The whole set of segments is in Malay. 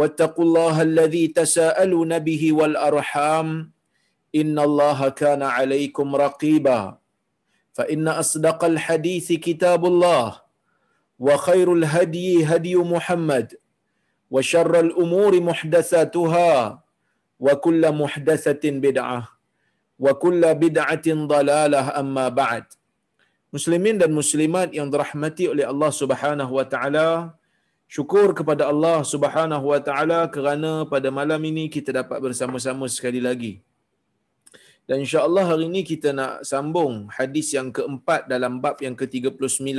واتقوا الله الذي تساءلون به والأرحام إن الله كان عليكم رقيبا. فإن أصدق الحديث كتاب الله وخير الهدي هدي محمد وشر الأمور محدثاتها وكل محدثة بدعة وكل بدعة ضلالة أما بعد. Muslimin dan muslimat yang dirahmati oleh Allah Subhanahu wa taala, syukur kepada Allah Subhanahu wa taala kerana pada malam ini kita dapat bersama-sama sekali lagi. Dan insya-Allah hari ini kita nak sambung hadis yang keempat dalam bab yang ke-39.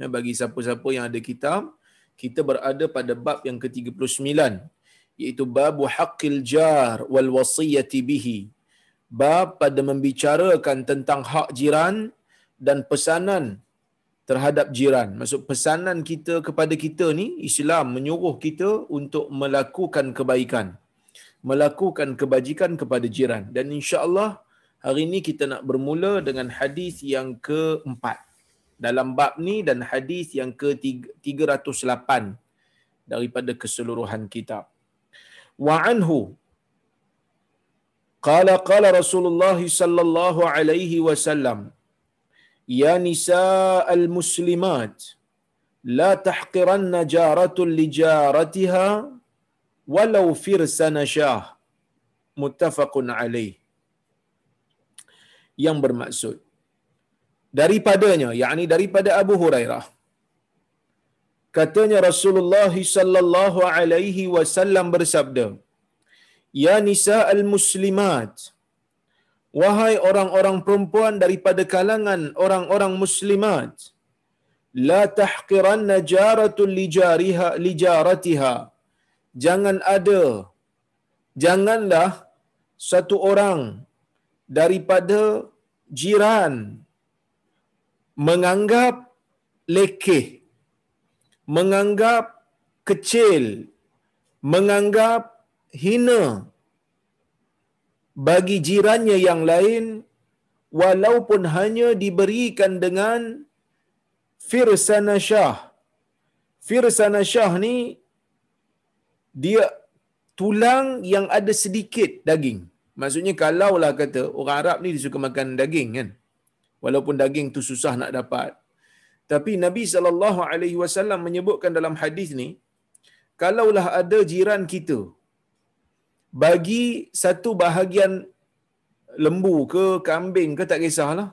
Ya, bagi siapa-siapa yang ada kitab, kita berada pada bab yang ke-39 iaitu bab haqqil jar wal wasiyati bihi. Bab pada membicarakan tentang hak jiran dan pesanan terhadap jiran. Maksud pesanan kita kepada kita ni Islam menyuruh kita untuk melakukan kebaikan. Melakukan kebajikan kepada jiran. Dan insya-Allah hari ini kita nak bermula dengan hadis yang keempat dalam bab ni dan hadis yang ke-308 daripada keseluruhan kitab. Wa anhu qala qala Rasulullah sallallahu alaihi wasallam Ya nisa al-muslimat la tahqiranna li jaratiha walau firsana syah muttafaqun alaih. Yang bermaksud daripadanya yakni daripada Abu Hurairah katanya Rasulullah sallallahu alaihi wasallam bersabda ya nisa al-muslimat Wahai orang-orang perempuan daripada kalangan orang-orang muslimat, la tahqiranna jaratun lijariha lijaratiha. Jangan ada janganlah satu orang daripada jiran menganggap lekeh, menganggap kecil, menganggap hina bagi jirannya yang lain walaupun hanya diberikan dengan firsana syah. Firsana syah ni dia tulang yang ada sedikit daging. Maksudnya kalau lah kata orang Arab ni dia suka makan daging kan. Walaupun daging tu susah nak dapat. Tapi Nabi sallallahu alaihi wasallam menyebutkan dalam hadis ni kalaulah ada jiran kita bagi satu bahagian lembu ke kambing ke tak kisahlah.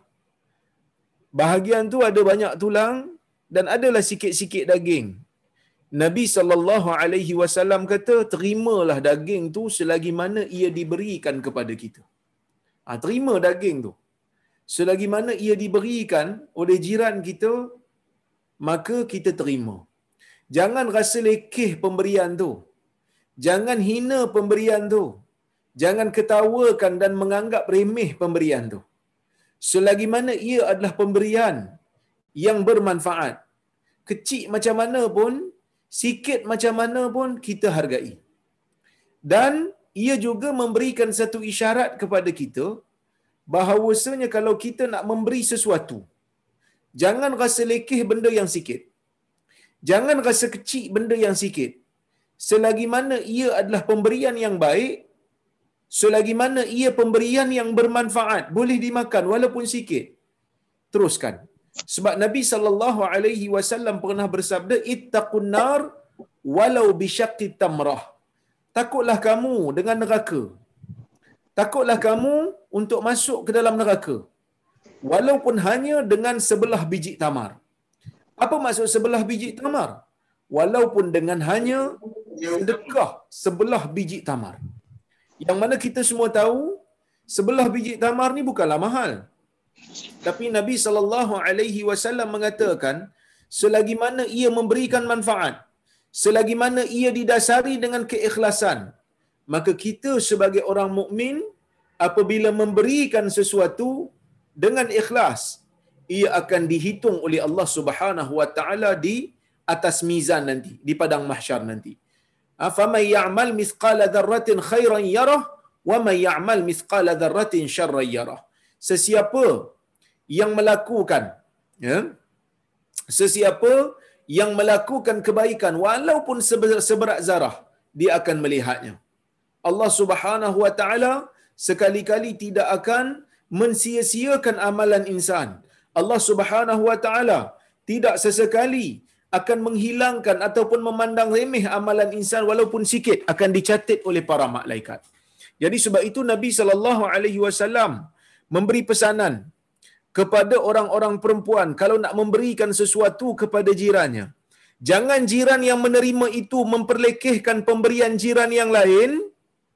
Bahagian tu ada banyak tulang dan adalah sikit-sikit daging. Nabi sallallahu alaihi wasallam kata terimalah daging tu selagi mana ia diberikan kepada kita. Ha, terima daging tu. Selagi mana ia diberikan oleh jiran kita maka kita terima. Jangan rasa lekeh pemberian tu. Jangan hina pemberian tu. Jangan ketawakan dan menganggap remeh pemberian tu. Selagi mana ia adalah pemberian yang bermanfaat. Kecil macam mana pun, sikit macam mana pun kita hargai. Dan ia juga memberikan satu isyarat kepada kita bahawasanya kalau kita nak memberi sesuatu, jangan rasa lekeh benda yang sikit. Jangan rasa kecil benda yang sikit selagi mana ia adalah pemberian yang baik, selagi mana ia pemberian yang bermanfaat, boleh dimakan walaupun sikit. Teruskan. Sebab Nabi sallallahu alaihi wasallam pernah bersabda ittaqun nar walau bisyaqqi tamrah. takutlah kamu dengan neraka. Takutlah kamu untuk masuk ke dalam neraka. Walaupun hanya dengan sebelah biji tamar. Apa maksud sebelah biji tamar? Walaupun dengan hanya sedekah sebelah biji tamar. Yang mana kita semua tahu, sebelah biji tamar ni bukanlah mahal. Tapi Nabi sallallahu alaihi wasallam mengatakan selagi mana ia memberikan manfaat, selagi mana ia didasari dengan keikhlasan, maka kita sebagai orang mukmin apabila memberikan sesuatu dengan ikhlas, ia akan dihitung oleh Allah Subhanahu wa taala di atas mizan nanti, di padang mahsyar nanti. Afaman ya'mal mithqala dzarratin khairan yarah wa man ya'mal mithqala dzarratin syarran yarah. Sesiapa yang melakukan ya sesiapa yang melakukan kebaikan walaupun seberat zarah dia akan melihatnya Allah Subhanahu wa taala sekali-kali tidak akan mensia-siakan amalan insan Allah Subhanahu wa taala tidak sesekali akan menghilangkan ataupun memandang remeh amalan insan walaupun sikit akan dicatat oleh para malaikat. Jadi sebab itu Nabi sallallahu alaihi wasallam memberi pesanan kepada orang-orang perempuan kalau nak memberikan sesuatu kepada jirannya. Jangan jiran yang menerima itu memperlekehkan pemberian jiran yang lain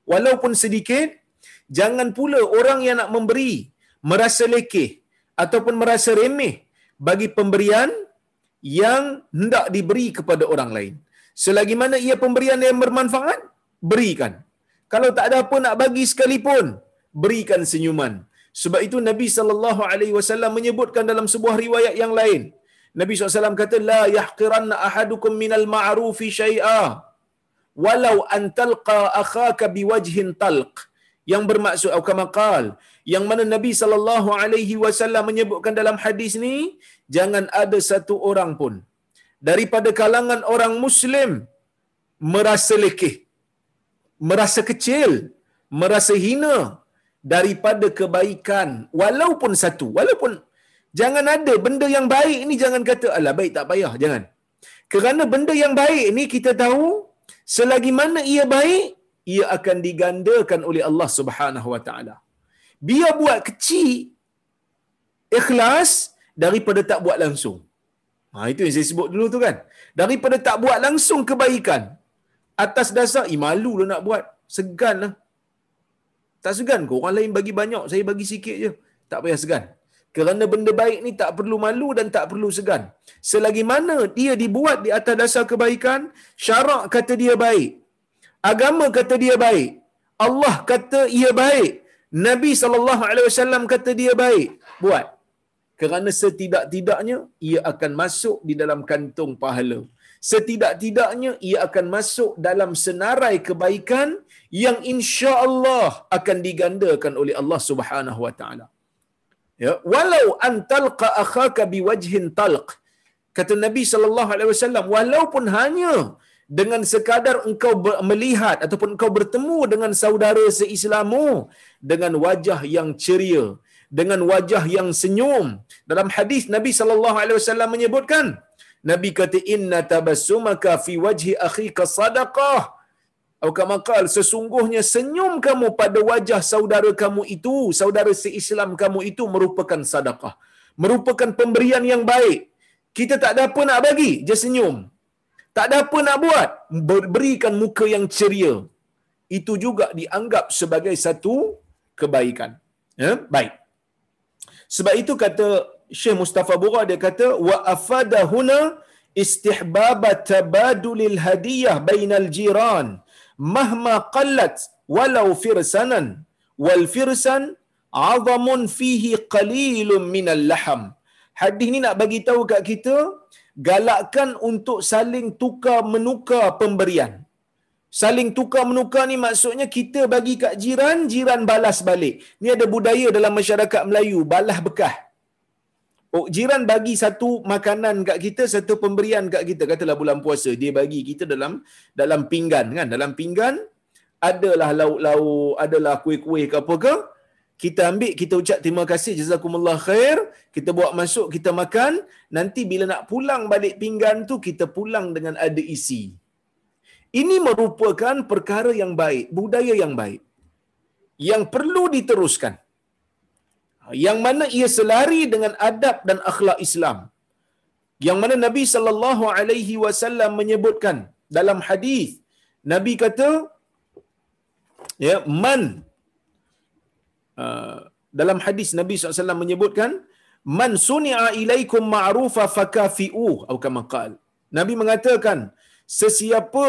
walaupun sedikit. Jangan pula orang yang nak memberi merasa lekeh ataupun merasa remeh bagi pemberian yang hendak diberi kepada orang lain. Selagi mana ia pemberian yang bermanfaat, berikan. Kalau tak ada apa nak bagi sekalipun, berikan senyuman. Sebab itu Nabi sallallahu alaihi wasallam menyebutkan dalam sebuah riwayat yang lain. Nabi SAW kata la yahqiranna ahadukum minal ma'rufi syai'a walau an talqa akhaka biwajhin talq yang bermaksud atau kama yang mana Nabi sallallahu alaihi wasallam menyebutkan dalam hadis ni jangan ada satu orang pun daripada kalangan orang muslim merasa lekeh merasa kecil merasa hina daripada kebaikan. Walaupun satu walaupun jangan ada benda yang baik ni jangan kata alah baik tak payah jangan. Kerana benda yang baik ni kita tahu selagi mana ia baik ia akan digandakan oleh Allah Subhanahu wa taala. Biar buat kecil ikhlas daripada tak buat langsung ha itu yang saya sebut dulu tu kan daripada tak buat langsung kebaikan atas dasar eh malu lah nak buat segan lah tak segan ke orang lain bagi banyak, saya bagi sikit je. Tak payah segan. Kerana benda baik ni tak perlu malu dan tak perlu segan. Selagi mana dia dibuat di atas dasar kebaikan, syarak kata dia baik. Agama kata dia baik. Allah kata ia baik. Nabi SAW kata dia baik. Buat. Kerana setidak-tidaknya, ia akan masuk di dalam kantung pahala setidak-tidaknya ia akan masuk dalam senarai kebaikan yang insya-Allah akan digandakan oleh Allah Subhanahu wa taala. Ya, walau antalqa akhaka biwajhin talq. Kata Nabi sallallahu alaihi wasallam, walaupun hanya dengan sekadar engkau melihat ataupun engkau bertemu dengan saudara seislamu dengan wajah yang ceria, dengan wajah yang senyum. Dalam hadis Nabi sallallahu alaihi wasallam menyebutkan, Nabi kata inna tabassumaka fi wajhi akhika sadaqah. Atau qal sesungguhnya senyum kamu pada wajah saudara kamu itu, saudara seislam kamu itu merupakan sedekah. Merupakan pemberian yang baik. Kita tak ada apa nak bagi, je senyum. Tak ada apa nak buat, berikan muka yang ceria. Itu juga dianggap sebagai satu kebaikan. Ya, baik. Sebab itu kata Syekh Mustafa Bura dia kata wa afada huna istihbab tabadulil hadiyah bainal jiran. Mahma qallat walau firsanan wal firsan azamun fihi qalilun minal laham hadis ni nak bagi tahu kat kita galakkan untuk saling tukar menukar pemberian saling tukar menukar ni maksudnya kita bagi kat jiran jiran balas balik ni ada budaya dalam masyarakat Melayu balas bekah Oh, jiran bagi satu makanan kat kita, satu pemberian kat kita. Katalah bulan puasa, dia bagi kita dalam dalam pinggan kan. Dalam pinggan adalah lauk-lauk, adalah kuih-kuih ke apa ke. Kita ambil, kita ucap terima kasih jazakumullah khair. Kita buat masuk, kita makan. Nanti bila nak pulang balik pinggan tu, kita pulang dengan ada isi. Ini merupakan perkara yang baik, budaya yang baik. Yang perlu diteruskan. Yang mana ia selari dengan adab dan akhlak Islam. Yang mana Nabi sallallahu alaihi wasallam menyebutkan dalam hadis Nabi kata ya man uh, dalam hadis Nabi SAW menyebutkan man suni'a ilaikum ma'rufa fakafi'u atau kama qala Nabi mengatakan sesiapa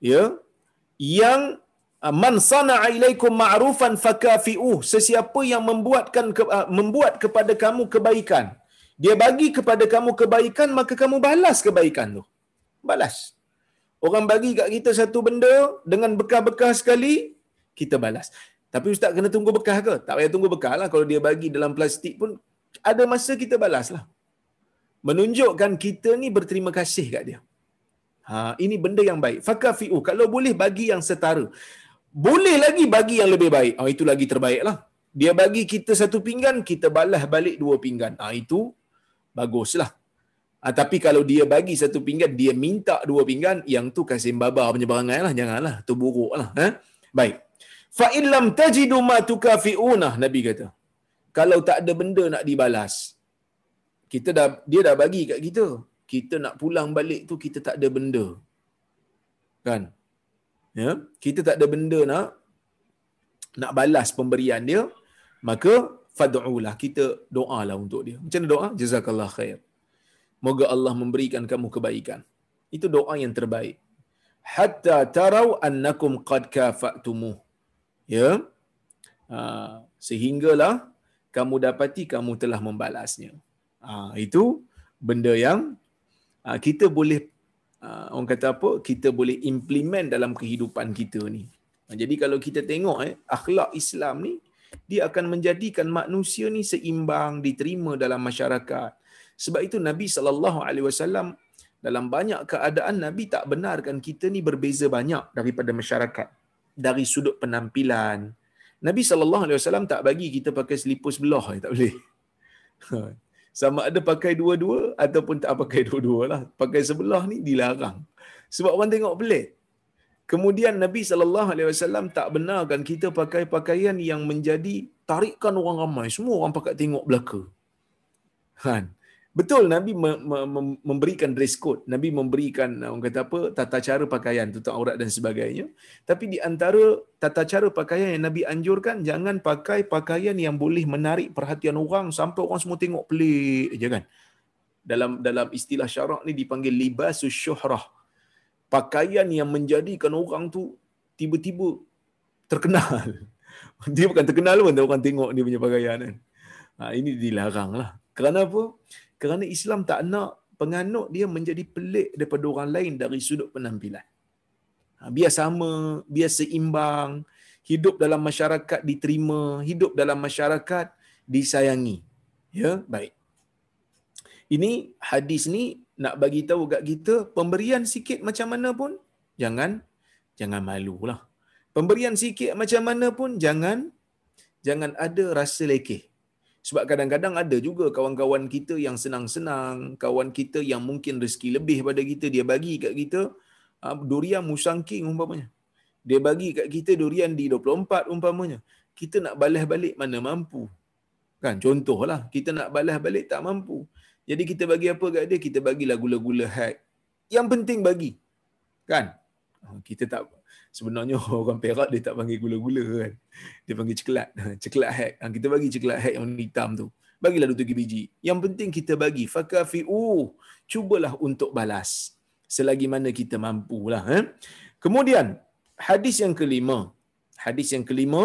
ya? Yang uh, man sana'a ilaikum ma'rufan fakafi'u sesiapa yang membuatkan uh, membuat kepada kamu kebaikan dia bagi kepada kamu kebaikan maka kamu balas kebaikan tu. Balas. Orang bagi kat kita satu benda dengan bekah-bekah sekali kita balas. Tapi ustaz kena tunggu bekah ke? Tak payah tunggu bekah lah. Kalau dia bagi dalam plastik pun ada masa kita balas lah menunjukkan kita ni berterima kasih kat dia ha ini benda yang baik fakafiu kalau boleh bagi yang setara boleh lagi bagi yang lebih baik ha, itu lagi terbaik lah dia bagi kita satu pinggan kita balas balik dua pinggan ha, itu baguslah Ha, tapi kalau dia bagi satu pinggan, dia minta dua pinggan, yang tu kasih babar punya barangan lah. Janganlah, tu buruk lah. Ha? Baik. Fa'illam tajidu ma tukafi'unah, Nabi kata. Kalau tak ada benda nak dibalas, kita dah dia dah bagi kat kita. Kita nak pulang balik tu, kita tak ada benda. Kan? Ya? Kita tak ada benda nak nak balas pemberian dia, maka fad'ulah. Kita doalah untuk dia. Macam mana doa? Jazakallah khair. Moga Allah memberikan kamu kebaikan. Itu doa yang terbaik. Hatta tarau annakum qad kafa'tumu. Ya. Ha, sehinggalah kamu dapati kamu telah membalasnya. Ha, itu benda yang kita boleh ha, orang kata apa? Kita boleh implement dalam kehidupan kita ni. Ha, jadi kalau kita tengok eh akhlak Islam ni dia akan menjadikan manusia ni seimbang, diterima dalam masyarakat. Sebab itu Nabi sallallahu alaihi wasallam dalam banyak keadaan Nabi tak benarkan kita ni berbeza banyak daripada masyarakat dari sudut penampilan. Nabi sallallahu alaihi wasallam tak bagi kita pakai selipar sebelah tak boleh. Sama ada pakai dua-dua ataupun tak pakai dua-dua lah. Pakai sebelah ni dilarang. Sebab orang tengok pelik. Kemudian Nabi wasallam tak benarkan kita pakai pakaian yang menjadi tarikan orang ramai. Semua orang pakai tengok belaka. Kan? Betul Nabi memberikan dress code, Nabi memberikan orang kata apa tata cara pakaian tutup aurat dan sebagainya. Tapi di antara tata cara pakaian yang Nabi anjurkan jangan pakai pakaian yang boleh menarik perhatian orang sampai orang semua tengok pelik je kan. Dalam dalam istilah syarak ni dipanggil libasus syuhrah. Pakaian yang menjadikan orang tu tiba-tiba terkenal. Dia bukan terkenal pun orang tengok dia punya pakaian kan. Ha, ini dilarang lah. Kerana apa? Kerana Islam tak nak penganut dia menjadi pelik daripada orang lain dari sudut penampilan. Ha, biar sama, biar seimbang, hidup dalam masyarakat diterima, hidup dalam masyarakat disayangi. Ya, baik. Ini hadis ni nak bagi tahu kat kita pemberian sikit macam mana pun jangan jangan malulah. Pemberian sikit macam mana pun jangan jangan ada rasa lekeh. Sebab kadang-kadang ada juga kawan-kawan kita yang senang-senang, kawan kita yang mungkin rezeki lebih pada kita, dia bagi kat kita ah, durian musangking umpamanya. Dia bagi kat kita durian di 24 umpamanya. Kita nak balas balik mana mampu. Kan contohlah, kita nak balas balik tak mampu. Jadi kita bagi apa kat dia? Kita bagilah gula-gula hack. Yang penting bagi. Kan? Ah, kita tak sebenarnya orang Perak dia tak panggil gula-gula kan. Dia panggil coklat. Coklat hack. Ha, kita bagi coklat hack yang hitam tu. Bagilah dua tiga biji. Yang penting kita bagi. Fakafi'u. Cubalah untuk balas. Selagi mana kita mampulah. Eh? Kemudian, hadis yang kelima. Hadis yang kelima.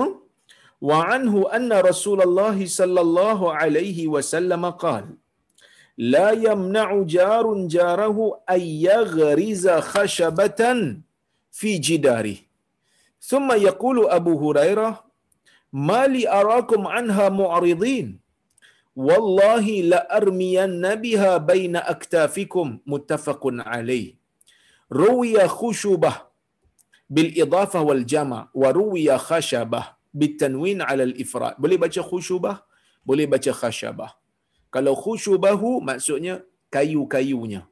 Wa anhu anna Rasulullah sallallahu alaihi wasallam qal la yamna'u jarun jarahu ay yaghriza khashabatan fi jidari. Thumma yaqulu Abu Hurairah, "Ma li arakum anha mu'ridin? Wallahi la armiyan nabiha baina aktafikum." Muttafaqun alaih. Ruwiya khushubah bil idafah wal jama' wa ruwiya khashabah bitanwin ala al ifrad. Boleh baca khushubah, boleh baca khashabah. Kalau khushubahu maksudnya kayu-kayunya.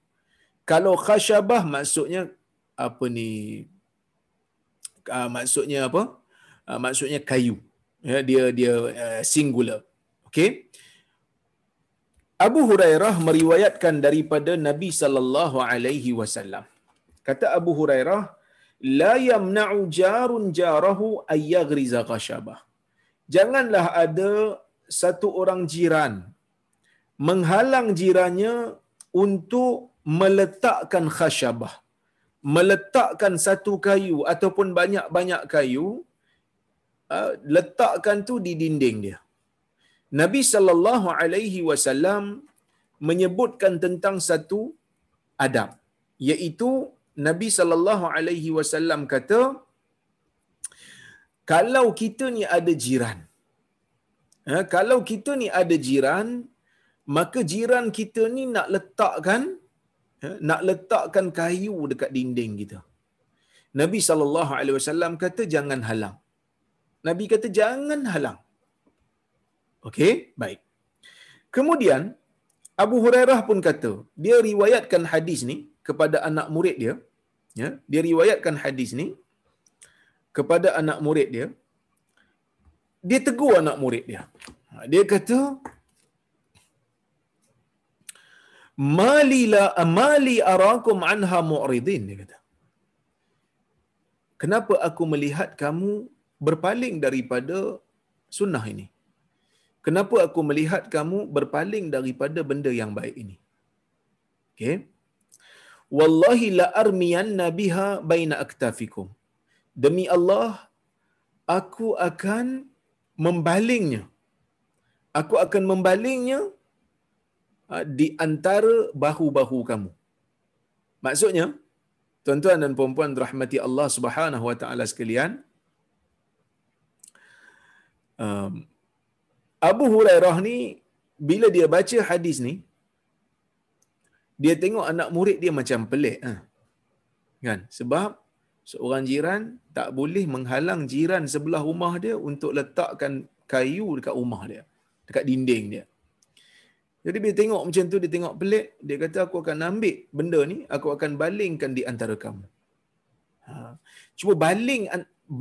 Kalau khashabah maksudnya apa ni uh, maksudnya apa? Uh, maksudnya kayu. Ya dia dia uh, singular. Okey? Abu Hurairah meriwayatkan daripada Nabi sallallahu alaihi wasallam. Kata Abu Hurairah la yamna'u jarun jarahu ay yaghriza qashabah janganlah ada satu orang jiran menghalang jirannya untuk meletakkan khasyabah meletakkan satu kayu ataupun banyak-banyak kayu uh, letakkan tu di dinding dia. Nabi sallallahu alaihi wasallam menyebutkan tentang satu adab iaitu Nabi sallallahu alaihi wasallam kata kalau kita ni ada jiran ha, kalau kita ni ada jiran maka jiran kita ni nak letakkan nak letakkan kayu dekat dinding kita Nabi sallallahu alaihi wasallam kata jangan halang Nabi kata jangan halang Okey, baik. Kemudian Abu Hurairah pun kata, dia riwayatkan hadis ni kepada anak murid dia, ya, dia riwayatkan hadis ni kepada anak murid dia. Dia tegur anak murid dia. Ha, dia kata, "Mali la amali arakum anha mu'ridin." Dia kata. Kenapa aku melihat kamu berpaling daripada sunnah ini? Kenapa aku melihat kamu berpaling daripada benda yang baik ini? Okay. Wallahi la armiyanna biha baina aktafikum. Demi Allah, aku akan membalingnya. Aku akan membalingnya di antara bahu-bahu kamu. Maksudnya, tuan-tuan dan puan-puan rahmati Allah Subhanahu wa taala sekalian, um, Abu Hurairah ni bila dia baca hadis ni dia tengok anak murid dia macam pelik ha? kan sebab seorang jiran tak boleh menghalang jiran sebelah rumah dia untuk letakkan kayu dekat rumah dia dekat dinding dia jadi bila tengok macam tu dia tengok pelik dia kata aku akan ambil benda ni aku akan balingkan di antara kamu. Ha. cuba baling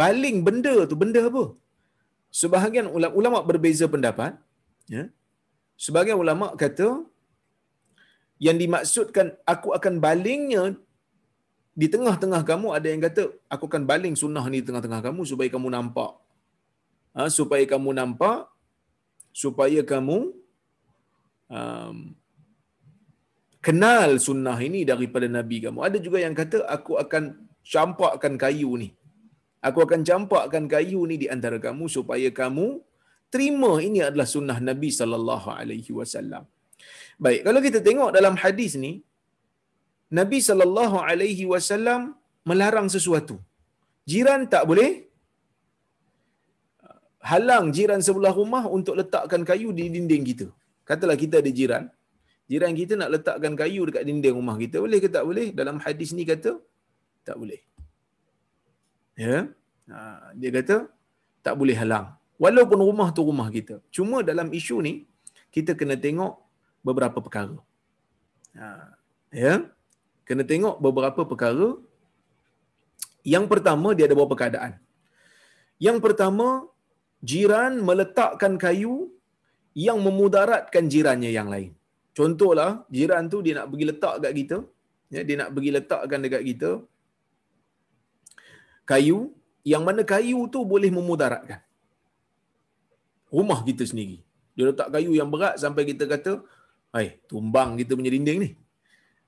baling benda tu benda apa? Sebahagian ulama berbeza pendapat ya. Sebahagian ulama kata yang dimaksudkan aku akan balingnya di tengah-tengah kamu ada yang kata aku akan baling sunnah ni di tengah-tengah kamu supaya kamu nampak. Ha, supaya kamu nampak supaya kamu um, kenal sunnah ini daripada nabi kamu ada juga yang kata aku akan campakkan kayu ni Aku akan campakkan kayu ni di antara kamu supaya kamu terima ini adalah sunnah Nabi sallallahu alaihi wasallam. Baik, kalau kita tengok dalam hadis ni Nabi sallallahu alaihi wasallam melarang sesuatu. Jiran tak boleh halang jiran sebelah rumah untuk letakkan kayu di dinding kita. Katalah kita ada jiran, jiran kita nak letakkan kayu dekat dinding rumah kita, boleh ke tak boleh? Dalam hadis ni kata tak boleh. Ya. Ha, dia kata tak boleh halang. Walaupun rumah tu rumah kita. Cuma dalam isu ni kita kena tengok beberapa perkara. Ha, ya. Kena tengok beberapa perkara. Yang pertama dia ada beberapa keadaan. Yang pertama jiran meletakkan kayu yang memudaratkan jirannya yang lain. Contohlah jiran tu dia nak pergi letak kat kita, ya, dia nak pergi letakkan dekat kita kayu yang mana kayu tu boleh memudaratkan rumah kita sendiri. Dia letak kayu yang berat sampai kita kata, "Hai, tumbang kita punya dinding ni."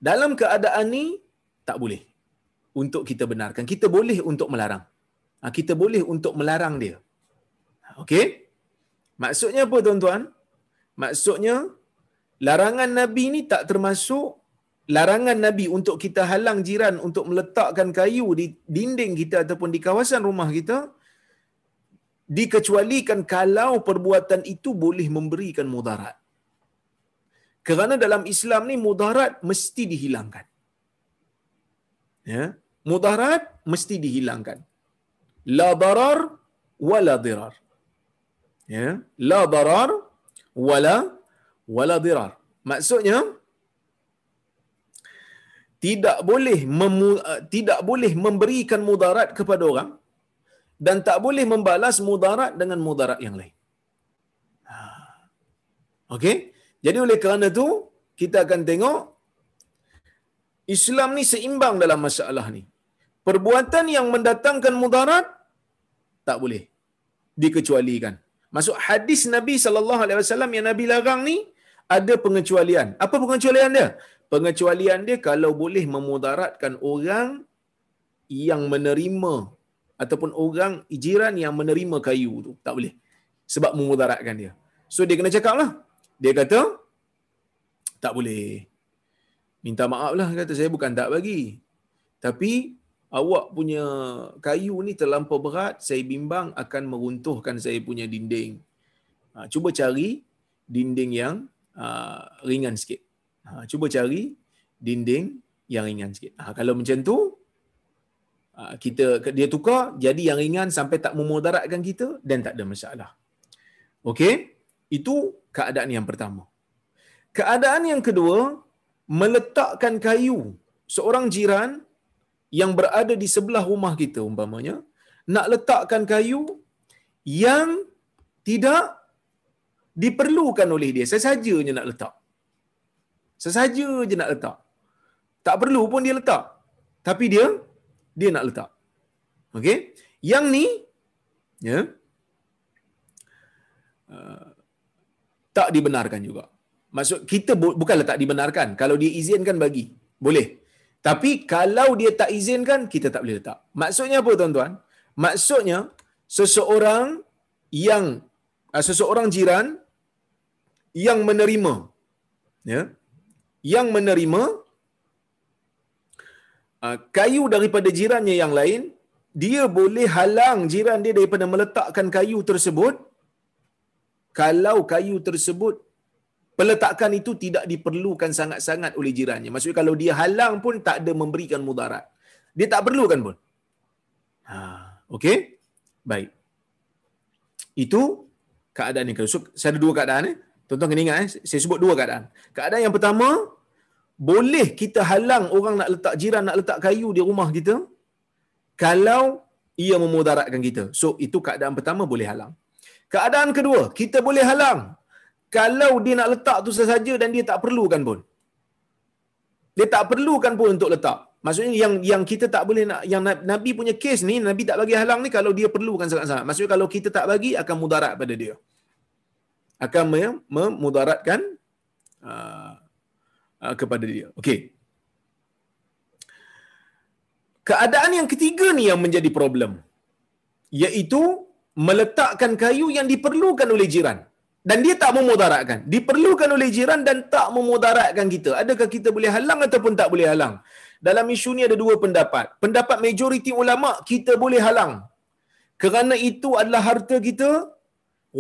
Dalam keadaan ni tak boleh untuk kita benarkan. Kita boleh untuk melarang. Ha, kita boleh untuk melarang dia. Okey? Maksudnya apa tuan-tuan? Maksudnya larangan Nabi ni tak termasuk larangan Nabi untuk kita halang jiran untuk meletakkan kayu di dinding kita ataupun di kawasan rumah kita dikecualikan kalau perbuatan itu boleh memberikan mudarat. Kerana dalam Islam ni mudarat mesti dihilangkan. Ya, mudarat mesti dihilangkan. La darar wala dirar. Ya, la darar wala wala dirar. Maksudnya tidak boleh memu, uh, tidak boleh memberikan mudarat kepada orang dan tak boleh membalas mudarat dengan mudarat yang lain. Ha. Okey? Jadi oleh kerana itu kita akan tengok Islam ni seimbang dalam masalah ni. Perbuatan yang mendatangkan mudarat tak boleh dikecualikan. Masuk hadis Nabi sallallahu alaihi wasallam yang Nabi larang ni ada pengecualian. Apa pengecualian dia? Pengecualian dia kalau boleh memudaratkan orang yang menerima ataupun orang jiran yang menerima kayu tu. Tak boleh. Sebab memudaratkan dia. So dia kena cakap lah. Dia kata, tak boleh. Minta maaf lah kata saya bukan tak bagi. Tapi awak punya kayu ni terlampau berat, saya bimbang akan meruntuhkan saya punya dinding. Ha, cuba cari dinding yang uh, ringan sikit. Ha, cuba cari dinding yang ringan sikit. Ha, kalau macam tu, uh, kita dia tukar jadi yang ringan sampai tak memudaratkan kita dan tak ada masalah. Okey? Itu keadaan yang pertama. Keadaan yang kedua, meletakkan kayu seorang jiran yang berada di sebelah rumah kita umpamanya nak letakkan kayu yang tidak diperlukan oleh dia. Sesaja je nak letak. Sesaja je nak letak. Tak perlu pun dia letak. Tapi dia dia nak letak. Okey? Yang ni ya uh, tak dibenarkan juga. Maksud kita bukanlah tak dibenarkan. Kalau dia izinkan bagi. Boleh tapi kalau dia tak izinkan kita tak boleh letak. Maksudnya apa tuan-tuan? Maksudnya seseorang yang uh, seseorang jiran yang menerima ya yang menerima uh, kayu daripada jirannya yang lain dia boleh halang jiran dia daripada meletakkan kayu tersebut. Kalau kayu tersebut peletakan itu tidak diperlukan sangat-sangat oleh jirannya. Maksudnya kalau dia halang pun tak ada memberikan mudarat. Dia tak perlukan pun. Ha, okey? Baik. Itu keadaan yang kedua. So, saya ada dua keadaan. Eh? Tuan-tuan kena ingat. Eh? Saya sebut dua keadaan. Keadaan yang pertama, boleh kita halang orang nak letak jiran nak letak kayu di rumah kita kalau ia memudaratkan kita. So, itu keadaan pertama boleh halang. Keadaan kedua, kita boleh halang kalau dia nak letak tu sahaja dan dia tak perlukan pun. Dia tak perlukan pun untuk letak. Maksudnya yang yang kita tak boleh nak yang Nabi punya kes ni Nabi tak bagi halang ni kalau dia perlukan sangat-sangat. Maksudnya kalau kita tak bagi akan mudarat pada dia. Akan memudaratkan uh, uh, kepada dia. Okey. Keadaan yang ketiga ni yang menjadi problem. Iaitu meletakkan kayu yang diperlukan oleh jiran dan dia tak memudaratkan. Diperlukan oleh jiran dan tak memudaratkan kita. Adakah kita boleh halang ataupun tak boleh halang? Dalam isu ni ada dua pendapat. Pendapat majoriti ulama kita boleh halang. Kerana itu adalah harta kita,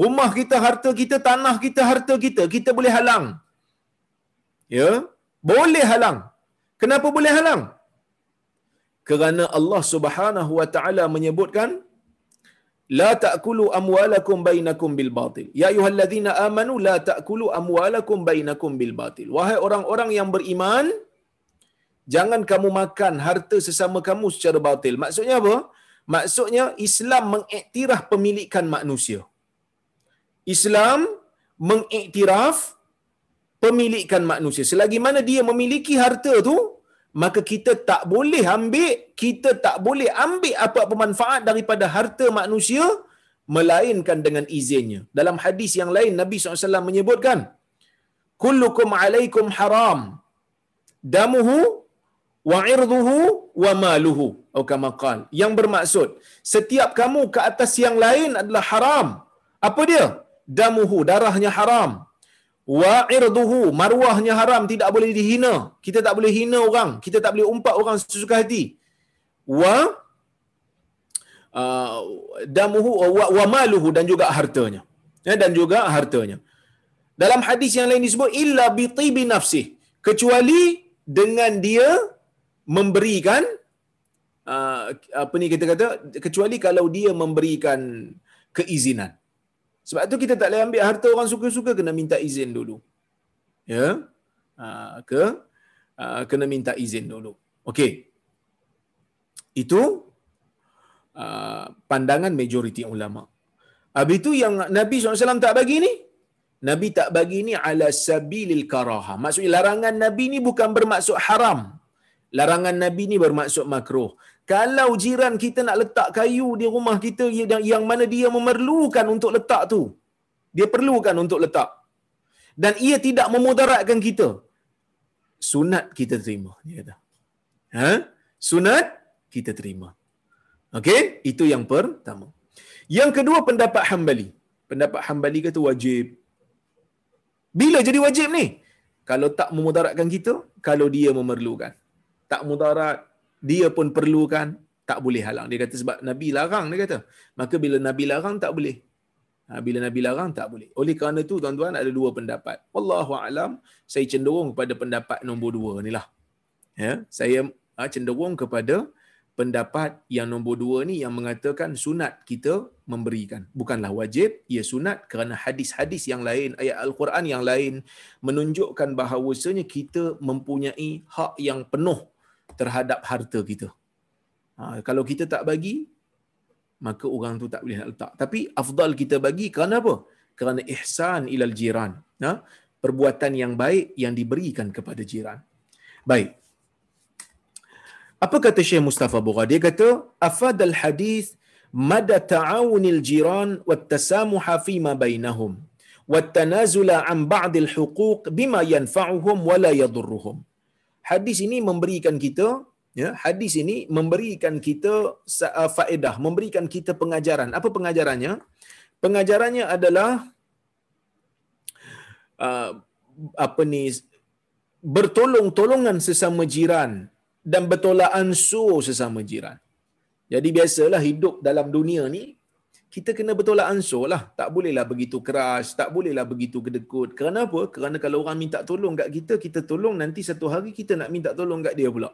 rumah kita harta kita, tanah kita harta kita. Kita boleh halang. Ya, boleh halang. Kenapa boleh halang? Kerana Allah Subhanahu wa taala menyebutkan la ta'kulu amwalakum bainakum bil batil. Ya ayyuhalladzina amanu la ta'kulu amwalakum bainakum bil batil. Wahai orang-orang yang beriman, jangan kamu makan harta sesama kamu secara batil. Maksudnya apa? Maksudnya Islam mengiktiraf pemilikan manusia. Islam mengiktiraf pemilikan manusia. Selagi mana dia memiliki harta tu, maka kita tak boleh ambil kita tak boleh ambil apa-apa manfaat daripada harta manusia melainkan dengan izinnya. Dalam hadis yang lain Nabi SAW menyebutkan kullukum alaikum haram. Damuhu wa irduhu wa maluhu. Atau kama qal. Yang bermaksud setiap kamu ke atas yang lain adalah haram. Apa dia? Damuhu darahnya haram wa irduhu marwahnya haram tidak boleh dihina. Kita tak boleh hina orang. Kita tak boleh umpat orang sesuka hati. Wa uh, damuhu wa, wa maluhu dan juga hartanya. Ya, dan juga hartanya. Dalam hadis yang lain disebut illa bi tibi nafsi kecuali dengan dia memberikan uh, apa ni kita kata kecuali kalau dia memberikan keizinan sebab tu kita tak boleh ambil harta orang suka-suka kena minta izin dulu. Ya. Ha, ke uh, kena minta izin dulu. Okey. Itu uh, pandangan majoriti ulama. Habis itu yang Nabi SAW tak bagi ni, Nabi tak bagi ni ala sabilil karaha. Maksudnya larangan Nabi ni bukan bermaksud haram. Larangan Nabi ni bermaksud makruh. Kalau jiran kita nak letak kayu di rumah kita yang, yang mana dia memerlukan untuk letak tu. Dia perlukan untuk letak. Dan ia tidak memudaratkan kita. Sunat kita terima. Dia kata. Ha? Sunat kita terima. Okey? Itu yang pertama. Yang kedua pendapat hambali. Pendapat hambali kata wajib. Bila jadi wajib ni? Kalau tak memudaratkan kita, kalau dia memerlukan. Tak mudarat, dia pun perlukan, tak boleh halang. Dia kata sebab Nabi larang, dia kata. Maka bila Nabi larang, tak boleh. Ha, bila Nabi larang, tak boleh. Oleh kerana itu, tuan-tuan, ada dua pendapat. Wallahu'alam, saya cenderung kepada pendapat nombor dua ni lah. Ya, saya ha, cenderung kepada pendapat yang nombor dua ni yang mengatakan sunat kita memberikan. Bukanlah wajib, ia sunat kerana hadis-hadis yang lain, ayat Al-Quran yang lain menunjukkan bahawasanya kita mempunyai hak yang penuh terhadap harta kita. Ha, kalau kita tak bagi, maka orang tu tak boleh nak letak. Tapi afdal kita bagi kerana apa? Kerana ihsan ilal jiran. Ha? Perbuatan yang baik yang diberikan kepada jiran. Baik. Apa kata Syekh Mustafa Bugha? Dia kata, afadal hadis mada ta'awunil jiran wa tasamuha fima bainahum wa tanazula an ba'dil huquq bima yanfa'uhum wa la yadurruhum. Hadis ini memberikan kita ya hadis ini memberikan kita uh, faedah memberikan kita pengajaran apa pengajarannya pengajarannya adalah uh, apa ni bertolong-tolongan sesama jiran dan bertolak ansur sesama jiran. Jadi biasalah hidup dalam dunia ni kita kena bertolak ansur lah. Tak bolehlah begitu keras, tak bolehlah begitu kedekut. Kerana apa? Kerana kalau orang minta tolong kat kita, kita tolong nanti satu hari kita nak minta tolong kat dia pula.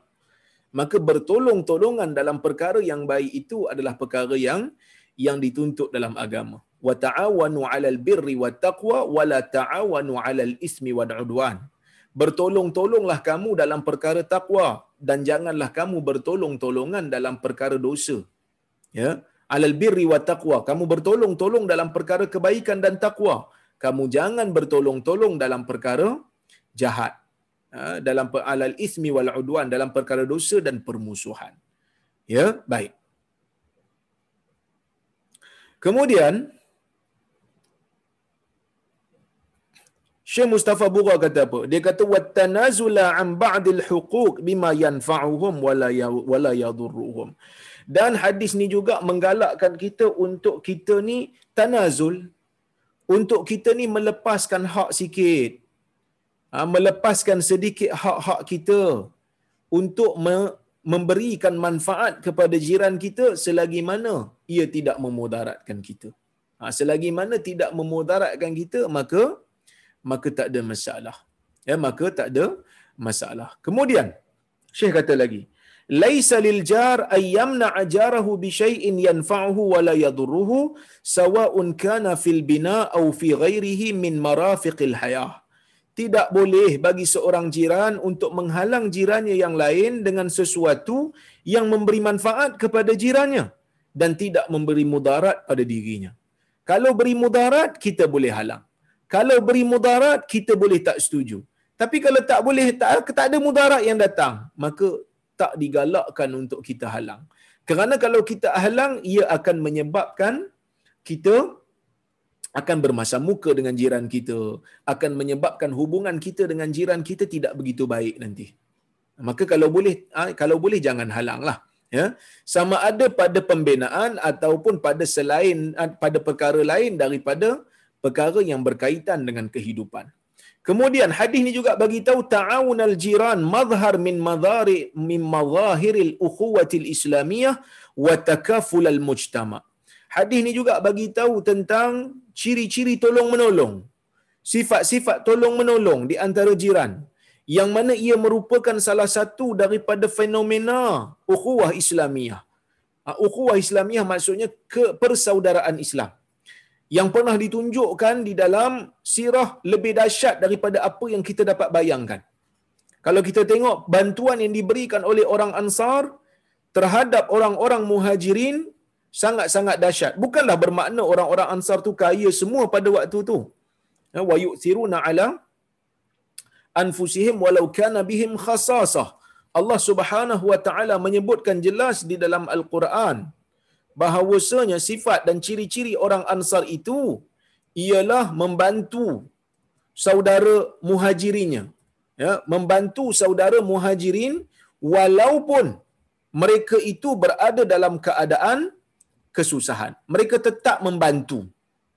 Maka bertolong-tolongan dalam perkara yang baik itu adalah perkara yang yang dituntut dalam agama. Wa ta'awanu 'alal birri wat taqwa wa la ta'awanu 'alal ismi wal 'udwan. Bertolong-tolonglah kamu dalam perkara takwa dan janganlah kamu bertolong-tolongan dalam perkara dosa. Ya, alal birri wa taqwa. Kamu bertolong-tolong dalam perkara kebaikan dan takwa. Kamu jangan bertolong-tolong dalam perkara jahat. Ya, dalam alal ismi wal udwan dalam perkara dosa dan permusuhan. Ya, baik. Kemudian Syekh Mustafa Bura kata apa? Dia kata ba'dil huquq bima yanfa'uhum wala ya, wala yadurruhum. Dan hadis ni juga menggalakkan kita untuk kita ni tanazul untuk kita ni melepaskan hak sikit. Ha, melepaskan sedikit hak-hak kita untuk me- memberikan manfaat kepada jiran kita selagi mana ia tidak memudaratkan kita. Ha, selagi mana tidak memudaratkan kita, maka maka tak ada masalah. Ya, maka tak ada masalah. Kemudian Syekh kata lagi, jar ayyamna ajarahu bi syai'in yanfa'uhu wa la yadurruhu sawa'un kana fil bina aw fi ghairihi min marafiqil hayah. Tidak boleh bagi seorang jiran untuk menghalang jirannya yang lain dengan sesuatu yang memberi manfaat kepada jirannya dan tidak memberi mudarat pada dirinya. Kalau beri mudarat, kita boleh halang. Kalau beri mudarat, kita boleh tak setuju. Tapi kalau tak boleh, tak, tak ada mudarat yang datang, maka tak digalakkan untuk kita halang. Kerana kalau kita halang, ia akan menyebabkan kita akan bermasa muka dengan jiran kita, akan menyebabkan hubungan kita dengan jiran kita tidak begitu baik nanti. Maka kalau boleh, ah, kalau boleh jangan halanglah. Ya, sama ada pada pembinaan ataupun pada selain ah, pada perkara lain daripada perkara yang berkaitan dengan kehidupan. Kemudian hadis ini juga bagi tahu ta'awunal jiran mazhar min madhari min madhahiril ukhuwatil islamiyah wa takafulal mujtama. Hadis ini juga bagi tahu tentang ciri-ciri tolong menolong. Sifat-sifat tolong menolong di antara jiran yang mana ia merupakan salah satu daripada fenomena ukhuwah islamiyah. Ah, ukhuwah islamiyah maksudnya kepersaudaraan Islam yang pernah ditunjukkan di dalam sirah lebih dahsyat daripada apa yang kita dapat bayangkan. Kalau kita tengok bantuan yang diberikan oleh orang Ansar terhadap orang-orang Muhajirin sangat-sangat dahsyat. Bukanlah bermakna orang-orang Ansar tu kaya semua pada waktu tu. Ya, wa yu'thiruna ala anfusihim walau kana bihim khasasah. Allah Subhanahu wa taala menyebutkan jelas di dalam Al-Quran bahawasanya sifat dan ciri-ciri orang Ansar itu ialah membantu saudara muhajirinya. Ya membantu saudara muhajirin walaupun mereka itu berada dalam keadaan kesusahan. Mereka tetap membantu.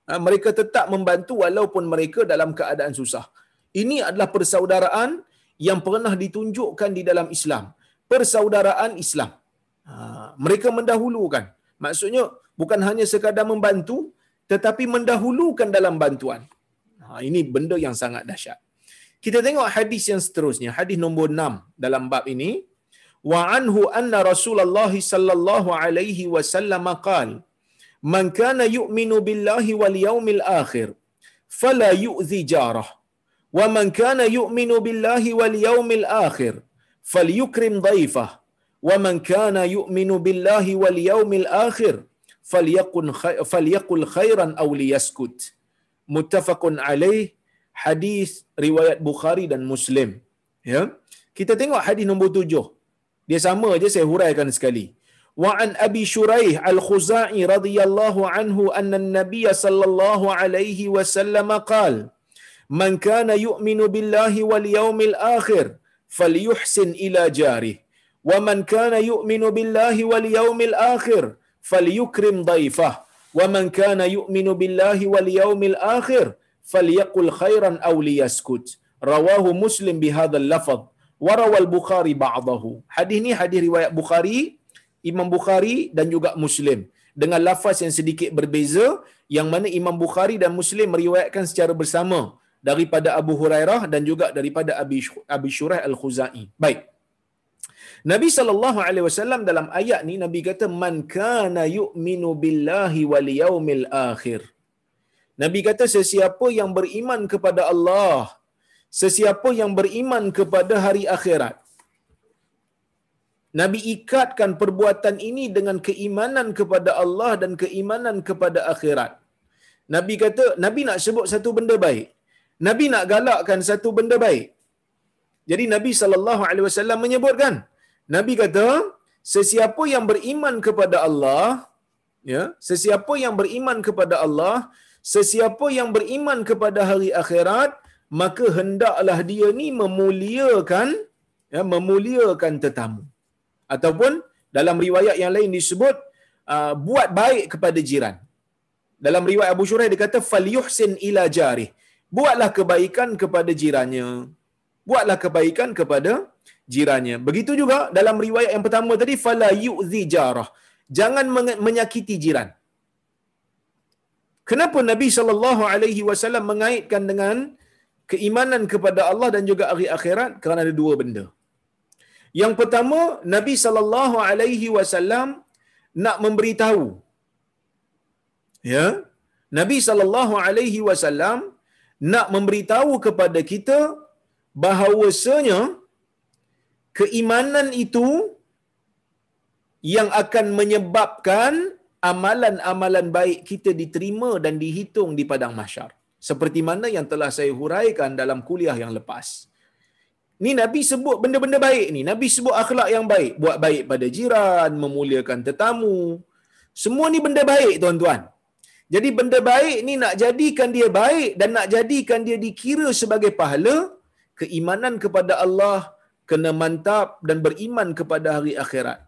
Ha, mereka tetap membantu walaupun mereka dalam keadaan susah. Ini adalah persaudaraan yang pernah ditunjukkan di dalam Islam. Persaudaraan Islam. Ha, mereka mendahulukan maksudnya bukan hanya sekadar membantu tetapi mendahulukan dalam bantuan. Ha, ini benda yang sangat dahsyat. Kita tengok hadis yang seterusnya, hadis nombor 6 dalam bab ini. Wa anhu anna Rasulullah sallallahu alaihi wasallam qala Man kana yu'minu billahi wal yawmil akhir fala yu'zi jarah. Wa man kana yu'minu billahi wal yawmil akhir falyukrim dhaifah yu'minu billahi wal yawmil akhir falyaqul falyaqul khairan aw liyaskut muttafaqun alaih hadis riwayat Bukhari dan Muslim. Ya. Kita tengok hadis nombor tujuh. Dia sama aja saya huraikan sekali. Wa an Abi Shuraih Al-Khuzai radhiyallahu anhu anna an-nabiy sallallahu alaihi wasallam qal Man kana yu'minu billahi wal yawmil akhir falyuhsin ila jarih yu'minu billahi wal yawmil akhir falyukrim dhaifah wa man kana yu'minu billahi wal yawmil akhir falyaqul khairan aw liyaskut rawahu muslim bihadzal lafaz wa rawal bukhari ba'dahu hadis riwayat bukhari imam bukhari dan juga muslim dengan lafaz yang sedikit berbeza yang mana imam bukhari dan muslim meriwayatkan secara bersama. daripada Abu Hurairah dan juga daripada Abi Abi Shuraih Al-Khuzai. Baik. Nabi sallallahu alaihi wasallam dalam ayat ni Nabi kata man kana yu'minu billahi wal yaumil akhir. Nabi kata sesiapa yang beriman kepada Allah, sesiapa yang beriman kepada hari akhirat. Nabi ikatkan perbuatan ini dengan keimanan kepada Allah dan keimanan kepada akhirat. Nabi kata, Nabi nak sebut satu benda baik. Nabi nak galakkan satu benda baik. Jadi Nabi sallallahu alaihi wasallam menyebutkan, Nabi kata, sesiapa yang beriman kepada Allah, ya, sesiapa yang beriman kepada Allah, sesiapa yang beriman kepada hari akhirat maka hendaklah dia ni memuliakan ya memuliakan tetamu. Ataupun dalam riwayat yang lain disebut uh, buat baik kepada jiran. Dalam riwayat Abu Shuraih dia kata falyuhsin ila jarih. Buatlah kebaikan kepada jirannya. Buatlah kebaikan kepada jirannya. Begitu juga dalam riwayat yang pertama tadi fala yu'zi jarah. Jangan menyakiti jiran. Kenapa Nabi sallallahu alaihi wasallam mengaitkan dengan keimanan kepada Allah dan juga hari akhirat? Kerana ada dua benda. Yang pertama, Nabi sallallahu alaihi wasallam nak memberitahu. Ya, Nabi sallallahu alaihi wasallam nak memberitahu kepada kita bahawasanya keimanan itu yang akan menyebabkan amalan-amalan baik kita diterima dan dihitung di padang mahsyar. Seperti mana yang telah saya huraikan dalam kuliah yang lepas. Ni Nabi sebut benda-benda baik ni. Nabi sebut akhlak yang baik. Buat baik pada jiran, memuliakan tetamu. Semua ni benda baik tuan-tuan. Jadi benda baik ni nak jadikan dia baik dan nak jadikan dia dikira sebagai pahala, keimanan kepada Allah kena mantap dan beriman kepada hari akhirat.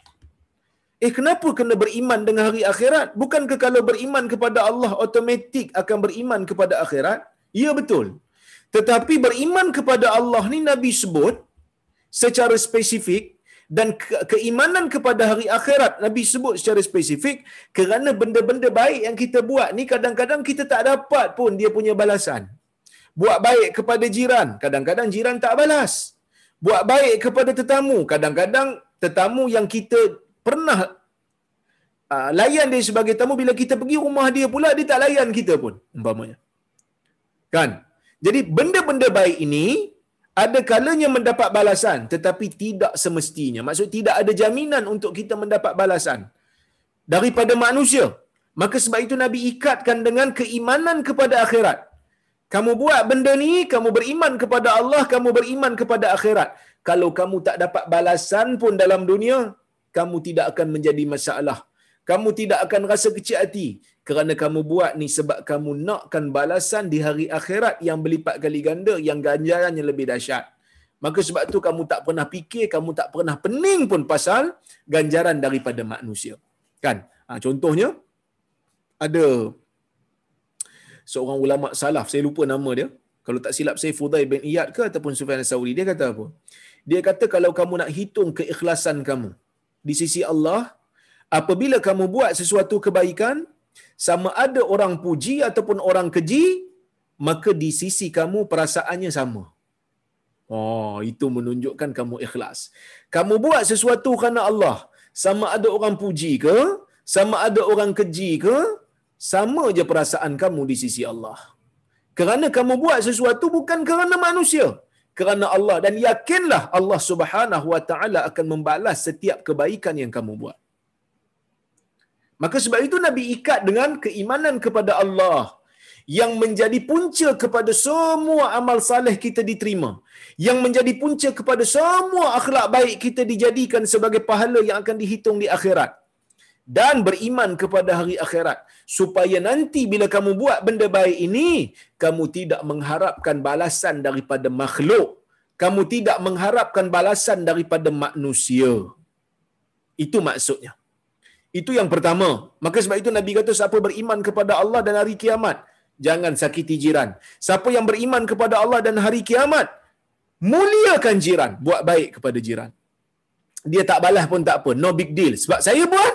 Eh kenapa kena beriman dengan hari akhirat? Bukankah kalau beriman kepada Allah automatik akan beriman kepada akhirat? Ya betul. Tetapi beriman kepada Allah ni Nabi sebut secara spesifik dan keimanan kepada hari akhirat Nabi sebut secara spesifik kerana benda-benda baik yang kita buat ni kadang-kadang kita tak dapat pun dia punya balasan. Buat baik kepada jiran, kadang-kadang jiran tak balas. Buat baik kepada tetamu, kadang-kadang tetamu yang kita pernah uh, layan dia sebagai tamu bila kita pergi rumah dia pula dia tak layan kita pun umpamanya kan jadi benda-benda baik ini ada kalanya mendapat balasan tetapi tidak semestinya. Maksud tidak ada jaminan untuk kita mendapat balasan daripada manusia. Maka sebab itu Nabi ikatkan dengan keimanan kepada akhirat. Kamu buat benda ni, kamu beriman kepada Allah, kamu beriman kepada akhirat. Kalau kamu tak dapat balasan pun dalam dunia, kamu tidak akan menjadi masalah. Kamu tidak akan rasa kecil hati kerana kamu buat ni sebab kamu nakkan balasan di hari akhirat yang berlipat kali ganda yang ganjarannya lebih dahsyat. Maka sebab tu kamu tak pernah fikir, kamu tak pernah pening pun pasal ganjaran daripada manusia. Kan? Ha, contohnya, ada seorang ulama salaf, saya lupa nama dia. Kalau tak silap saya Fudail bin Iyad ke ataupun Sufyan Sauri, dia kata apa? Dia kata kalau kamu nak hitung keikhlasan kamu di sisi Allah, apabila kamu buat sesuatu kebaikan, sama ada orang puji ataupun orang keji, maka di sisi kamu perasaannya sama. Oh, itu menunjukkan kamu ikhlas. Kamu buat sesuatu kerana Allah, sama ada orang puji ke, sama ada orang keji ke, sama je perasaan kamu di sisi Allah. Kerana kamu buat sesuatu bukan kerana manusia, kerana Allah dan yakinlah Allah Subhanahu wa taala akan membalas setiap kebaikan yang kamu buat. Maka sebab itu Nabi ikat dengan keimanan kepada Allah yang menjadi punca kepada semua amal saleh kita diterima. Yang menjadi punca kepada semua akhlak baik kita dijadikan sebagai pahala yang akan dihitung di akhirat. Dan beriman kepada hari akhirat. Supaya nanti bila kamu buat benda baik ini, kamu tidak mengharapkan balasan daripada makhluk. Kamu tidak mengharapkan balasan daripada manusia. Itu maksudnya. Itu yang pertama. Maka sebab itu Nabi kata siapa beriman kepada Allah dan hari kiamat, jangan sakiti jiran. Siapa yang beriman kepada Allah dan hari kiamat, muliakan jiran, buat baik kepada jiran. Dia tak balas pun tak apa, no big deal. Sebab saya buat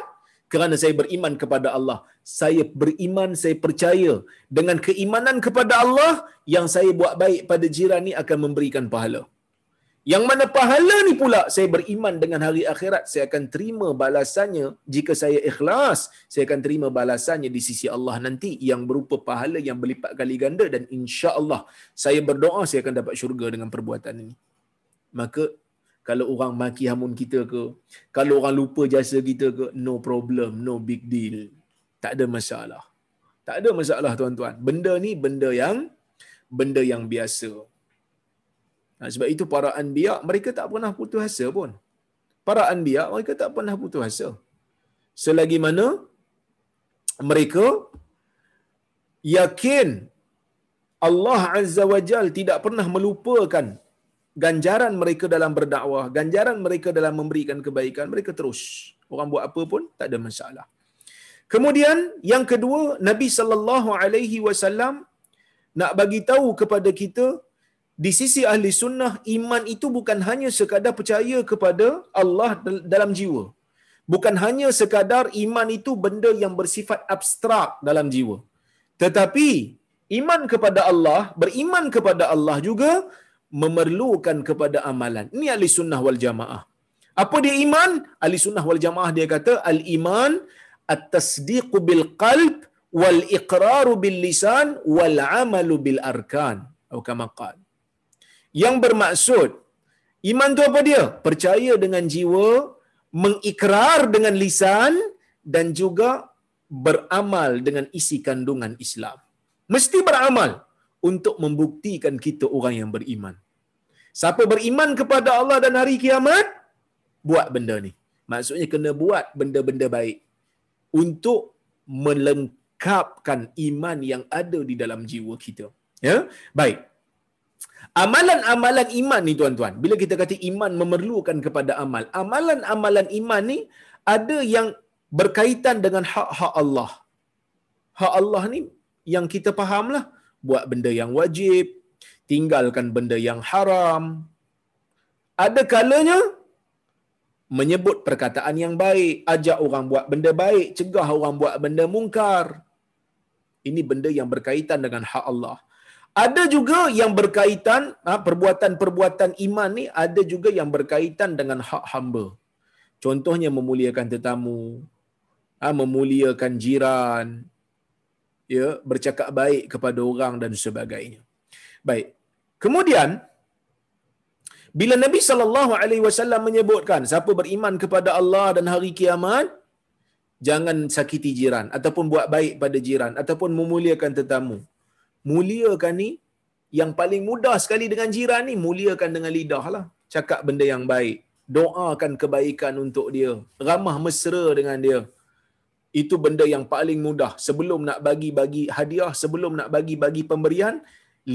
kerana saya beriman kepada Allah. Saya beriman, saya percaya dengan keimanan kepada Allah yang saya buat baik pada jiran ni akan memberikan pahala. Yang mana pahala ni pula saya beriman dengan hari akhirat saya akan terima balasannya jika saya ikhlas saya akan terima balasannya di sisi Allah nanti yang berupa pahala yang berlipat kali ganda dan insya-Allah saya berdoa saya akan dapat syurga dengan perbuatan ini. Maka kalau orang maki hamun kita ke, kalau orang lupa jasa kita ke, no problem, no big deal. Tak ada masalah. Tak ada masalah tuan-tuan. Benda ni benda yang benda yang biasa. Nah, sebab itu para anbiya mereka tak pernah putus asa pun. Para anbiya mereka tak pernah putus asa. Selagi mana mereka yakin Allah Azza wa Jal tidak pernah melupakan ganjaran mereka dalam berdakwah, ganjaran mereka dalam memberikan kebaikan, mereka terus. Orang buat apa pun tak ada masalah. Kemudian yang kedua, Nabi sallallahu alaihi wasallam nak bagi tahu kepada kita di sisi ahli sunnah iman itu bukan hanya sekadar percaya kepada Allah dalam jiwa. Bukan hanya sekadar iman itu benda yang bersifat abstrak dalam jiwa. Tetapi iman kepada Allah, beriman kepada Allah juga memerlukan kepada amalan. Ini ahli sunnah wal jamaah. Apa dia iman? Ahli sunnah wal jamaah dia kata al-iman at-tasdiqu bil qalb wal iqraru bil lisan wal amalu bil arkan. Atau kama qala yang bermaksud iman tu apa dia? Percaya dengan jiwa, mengikrar dengan lisan dan juga beramal dengan isi kandungan Islam. Mesti beramal untuk membuktikan kita orang yang beriman. Siapa beriman kepada Allah dan hari kiamat, buat benda ni. Maksudnya kena buat benda-benda baik untuk melengkapkan iman yang ada di dalam jiwa kita. Ya, baik. Amalan-amalan iman ni tuan-tuan, bila kita kata iman memerlukan kepada amal, amalan-amalan iman ni ada yang berkaitan dengan hak-hak Allah. Hak Allah ni yang kita fahamlah, buat benda yang wajib, tinggalkan benda yang haram. Ada kalanya menyebut perkataan yang baik, ajak orang buat benda baik, cegah orang buat benda mungkar. Ini benda yang berkaitan dengan hak Allah. Ada juga yang berkaitan ha, perbuatan-perbuatan iman ni ada juga yang berkaitan dengan hak hamba. Contohnya memuliakan tetamu, ha, memuliakan jiran, ya, bercakap baik kepada orang dan sebagainya. Baik. Kemudian Bila Nabi sallallahu alaihi wasallam menyebutkan siapa beriman kepada Allah dan hari kiamat jangan sakiti jiran ataupun buat baik pada jiran ataupun memuliakan tetamu. Muliakan ni yang paling mudah sekali dengan jiran ni muliakan dengan lidah lah. Cakap benda yang baik. Doakan kebaikan untuk dia. Ramah mesra dengan dia. Itu benda yang paling mudah. Sebelum nak bagi-bagi hadiah, sebelum nak bagi-bagi pemberian,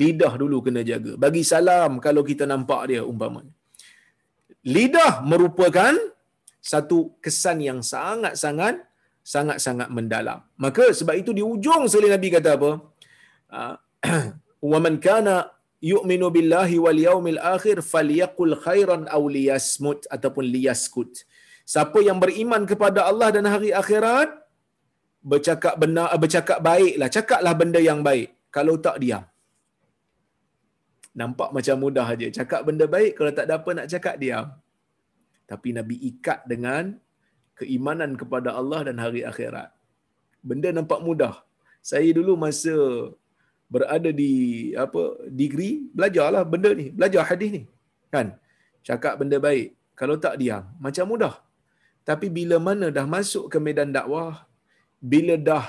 lidah dulu kena jaga. Bagi salam kalau kita nampak dia umpamanya. Lidah merupakan satu kesan yang sangat-sangat sangat-sangat mendalam. Maka sebab itu di ujung sekali Nabi kata apa? Ah, wa man kana yu'minu billahi wal yaumil akhir falyaqul khairan aw liyasmut ataupun liyaskut. Siapa yang beriman kepada Allah dan hari akhirat bercakap benar bercakap baiklah, cakaplah benda yang baik. Kalau tak diam. Nampak macam mudah aja. Cakap benda baik kalau tak ada apa nak cakap diam. Tapi Nabi ikat dengan keimanan kepada Allah dan hari akhirat. Benda nampak mudah. Saya dulu masa berada di apa degree belajarlah benda ni, belajar hadis ni. Kan? Cakap benda baik. Kalau tak diam, macam mudah. Tapi bila mana dah masuk ke medan dakwah, bila dah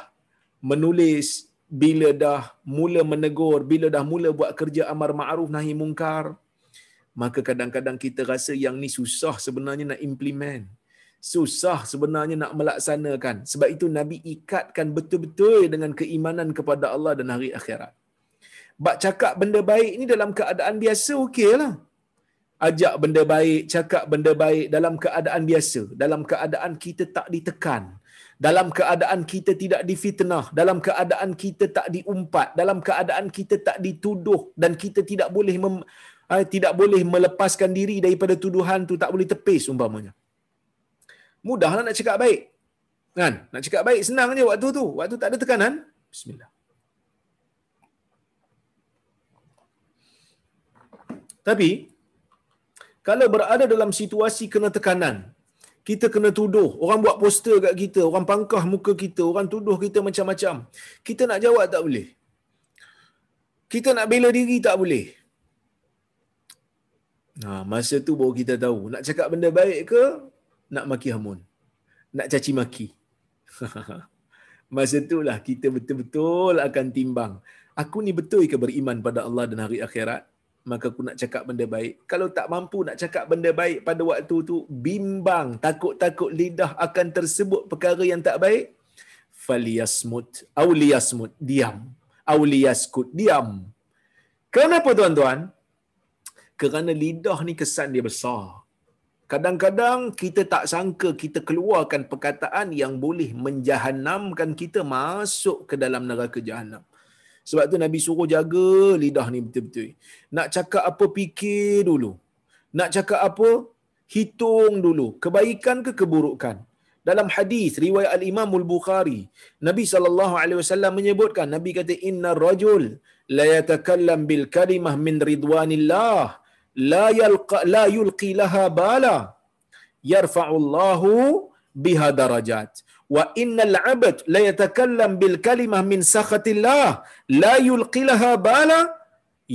menulis, bila dah mula menegur, bila dah mula buat kerja amar ma'ruf nahi mungkar, maka kadang-kadang kita rasa yang ni susah sebenarnya nak implement susah sebenarnya nak melaksanakan. Sebab itu Nabi ikatkan betul-betul dengan keimanan kepada Allah dan hari akhirat. Bak cakap benda baik ni dalam keadaan biasa okeylah. Ajak benda baik, cakap benda baik dalam keadaan biasa, dalam keadaan kita tak ditekan, dalam keadaan kita tidak difitnah, dalam keadaan kita tak diumpat, dalam keadaan kita tak dituduh dan kita tidak boleh mem, uh, tidak boleh melepaskan diri daripada tuduhan tu, tak boleh tepis umpamanya mudahlah nak cakap baik. Kan? Nak cakap baik senang je waktu tu. Waktu tak ada tekanan. Bismillah. Tapi kalau berada dalam situasi kena tekanan, kita kena tuduh, orang buat poster kat kita, orang pangkah muka kita, orang tuduh kita macam-macam. Kita nak jawab tak boleh. Kita nak bela diri tak boleh. Ha, masa tu baru kita tahu, nak cakap benda baik ke, nak maki hamun. Nak caci maki. Masa itulah kita betul-betul akan timbang. Aku ni betul ke beriman pada Allah dan hari akhirat? Maka aku nak cakap benda baik. Kalau tak mampu nak cakap benda baik pada waktu tu, bimbang, takut-takut lidah akan tersebut perkara yang tak baik. Faliyasmut. Auliyasmut. Diam. Auliyaskut. Diam. Kenapa tuan-tuan? Kerana lidah ni kesan dia besar. Kadang-kadang kita tak sangka kita keluarkan perkataan yang boleh menjahannamkan kita masuk ke dalam neraka jahanam. Sebab tu Nabi suruh jaga lidah ni betul-betul. Nak cakap apa fikir dulu. Nak cakap apa hitung dulu. Kebaikan ke keburukan. Dalam hadis riwayat al-Imam al-Bukhari, Nabi sallallahu alaihi wasallam menyebutkan Nabi kata inna rajul la yatakallam bil kalimah min ridwanillah la yalqa la yulqi laha bala yarfa'u Allahu biha darajat wa innal 'abd la yatakallam bil kalimah min sakhatillah la yulqi laha bala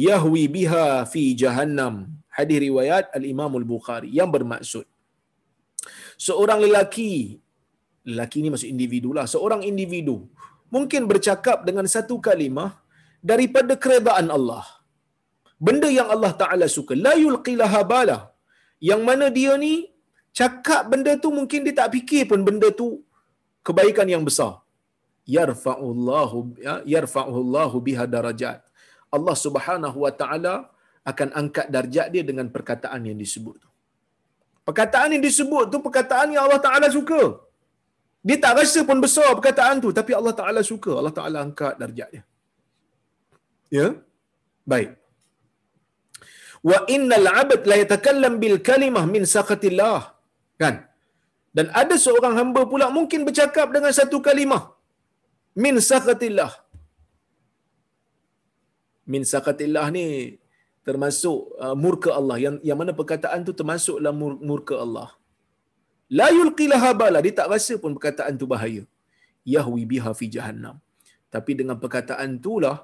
yahwi biha fi jahannam. Hadis riwayat al Imam al Bukhari yang bermaksud seorang lelaki lelaki ni maksud individu lah seorang individu mungkin bercakap dengan satu kalimah daripada keredaan Allah. Benda yang Allah Taala suka la yulqilaha bala. Yang mana dia ni cakap benda tu mungkin dia tak fikir pun benda tu kebaikan yang besar. Yarfa'ullahu ya, yarfa'ullahu biha darajat. Allah Subhanahu wa taala akan angkat darjat dia dengan perkataan yang disebut tu. Perkataan yang disebut tu perkataan yang Allah Taala suka. Dia tak rasa pun besar perkataan tu tapi Allah Taala suka. Allah Taala angkat darjat dia. Ya? Baik. Wa innal 'abd la yatakallam bil kalimah min saqatillah kan dan ada seorang hamba pula mungkin bercakap dengan satu kalimah. Min saqatillah min saqatillah ni termasuk uh, murka Allah. Yang yang mana perkataan tu termasuklah mur- murka Allah. La yulqi laha bala. Dia tak rasa pun perkataan tu bahaya. Yahwi biha fi jahannam. Tapi dengan perkataan itulah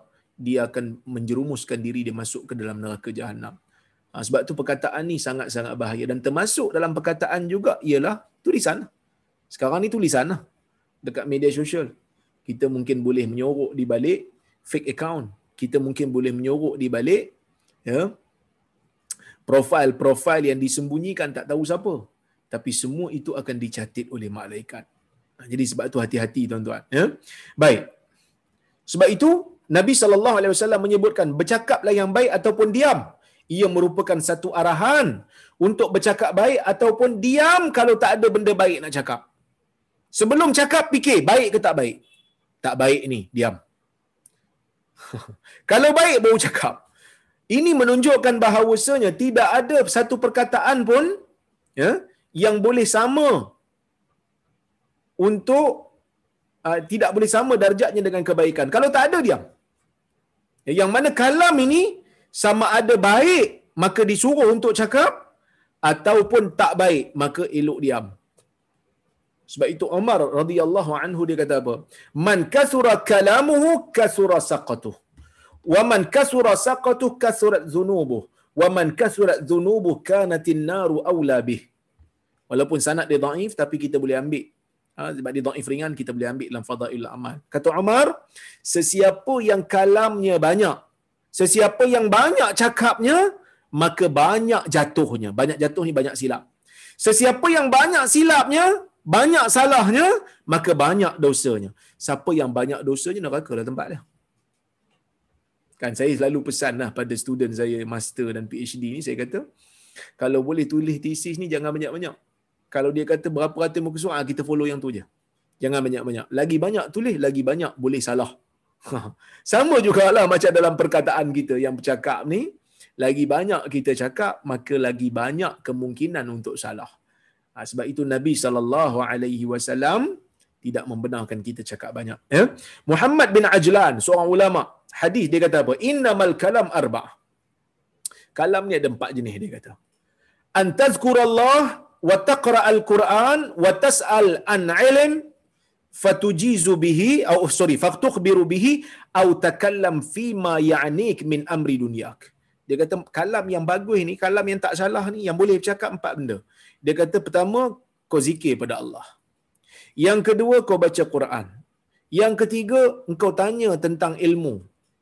dia akan menjerumuskan diri dia masuk ke dalam neraka jahanam Ha, sebab tu perkataan ni sangat-sangat bahaya dan termasuk dalam perkataan juga ialah tulisan. Sekarang ni tulisan lah dekat media sosial. Kita mungkin boleh menyorok di balik fake account. Kita mungkin boleh menyorok di balik ya, profil-profil yang disembunyikan tak tahu siapa. Tapi semua itu akan dicatat oleh malaikat. Ha, jadi sebab tu hati-hati tuan-tuan. Ya? Baik. Sebab itu Nabi wasallam menyebutkan bercakaplah yang baik ataupun diam. Ia merupakan satu arahan untuk bercakap baik ataupun diam kalau tak ada benda baik nak cakap. Sebelum cakap fikir baik ke tak baik? Tak baik ni, diam. kalau baik baru cakap. Ini menunjukkan bahawasanya tidak ada satu perkataan pun ya yang boleh sama untuk uh, tidak boleh sama darjatnya dengan kebaikan. Kalau tak ada diam. Yang mana kalam ini sama ada baik maka disuruh untuk cakap ataupun tak baik maka elok diam. Sebab itu Umar radhiyallahu anhu dia kata apa? Man kasura kalamuhu kasura saqatuh. Wa man kasura saqatuh kasurat dhunubuh. Wa man kasurat dhunubuh kanatin naru awla bih. Walaupun sanad dia dhaif tapi kita boleh ambil Ha, sebab dia dhaif ringan kita boleh ambil dalam fadail amal. Kata Umar, sesiapa yang kalamnya banyak, sesiapa yang banyak cakapnya, maka banyak jatuhnya. Banyak jatuh ni banyak silap. Sesiapa yang banyak silapnya, banyak salahnya, maka banyak dosanya. Siapa yang banyak dosanya, neraka lah tempat dia. Kan saya selalu pesan lah pada student saya master dan PhD ni, saya kata, kalau boleh tulis tesis ni jangan banyak-banyak kalau dia kata berapa ratus muka surat, kita follow yang tu je. Jangan banyak-banyak. Lagi banyak tulis, lagi banyak boleh salah. Sama jugalah macam dalam perkataan kita yang bercakap ni, lagi banyak kita cakap, maka lagi banyak kemungkinan untuk salah. Ha, sebab itu Nabi saw tidak membenarkan kita cakap banyak. Ya? Muhammad bin Ajlan, seorang ulama, hadis dia kata apa? Innamal kalam arba'. Kalam ni ada empat jenis dia kata. Antazkurallah wa taqra al-Quran wa tas'al an ilm fatujizu bihi au sorry fatukhbiru bihi au takallam fi ma ya'nik min amri dunyak. Dia kata kalam yang bagus ni, kalam yang tak salah ni yang boleh bercakap empat benda. Dia kata pertama kau zikir pada Allah. Yang kedua kau baca Quran. Yang ketiga engkau tanya tentang ilmu.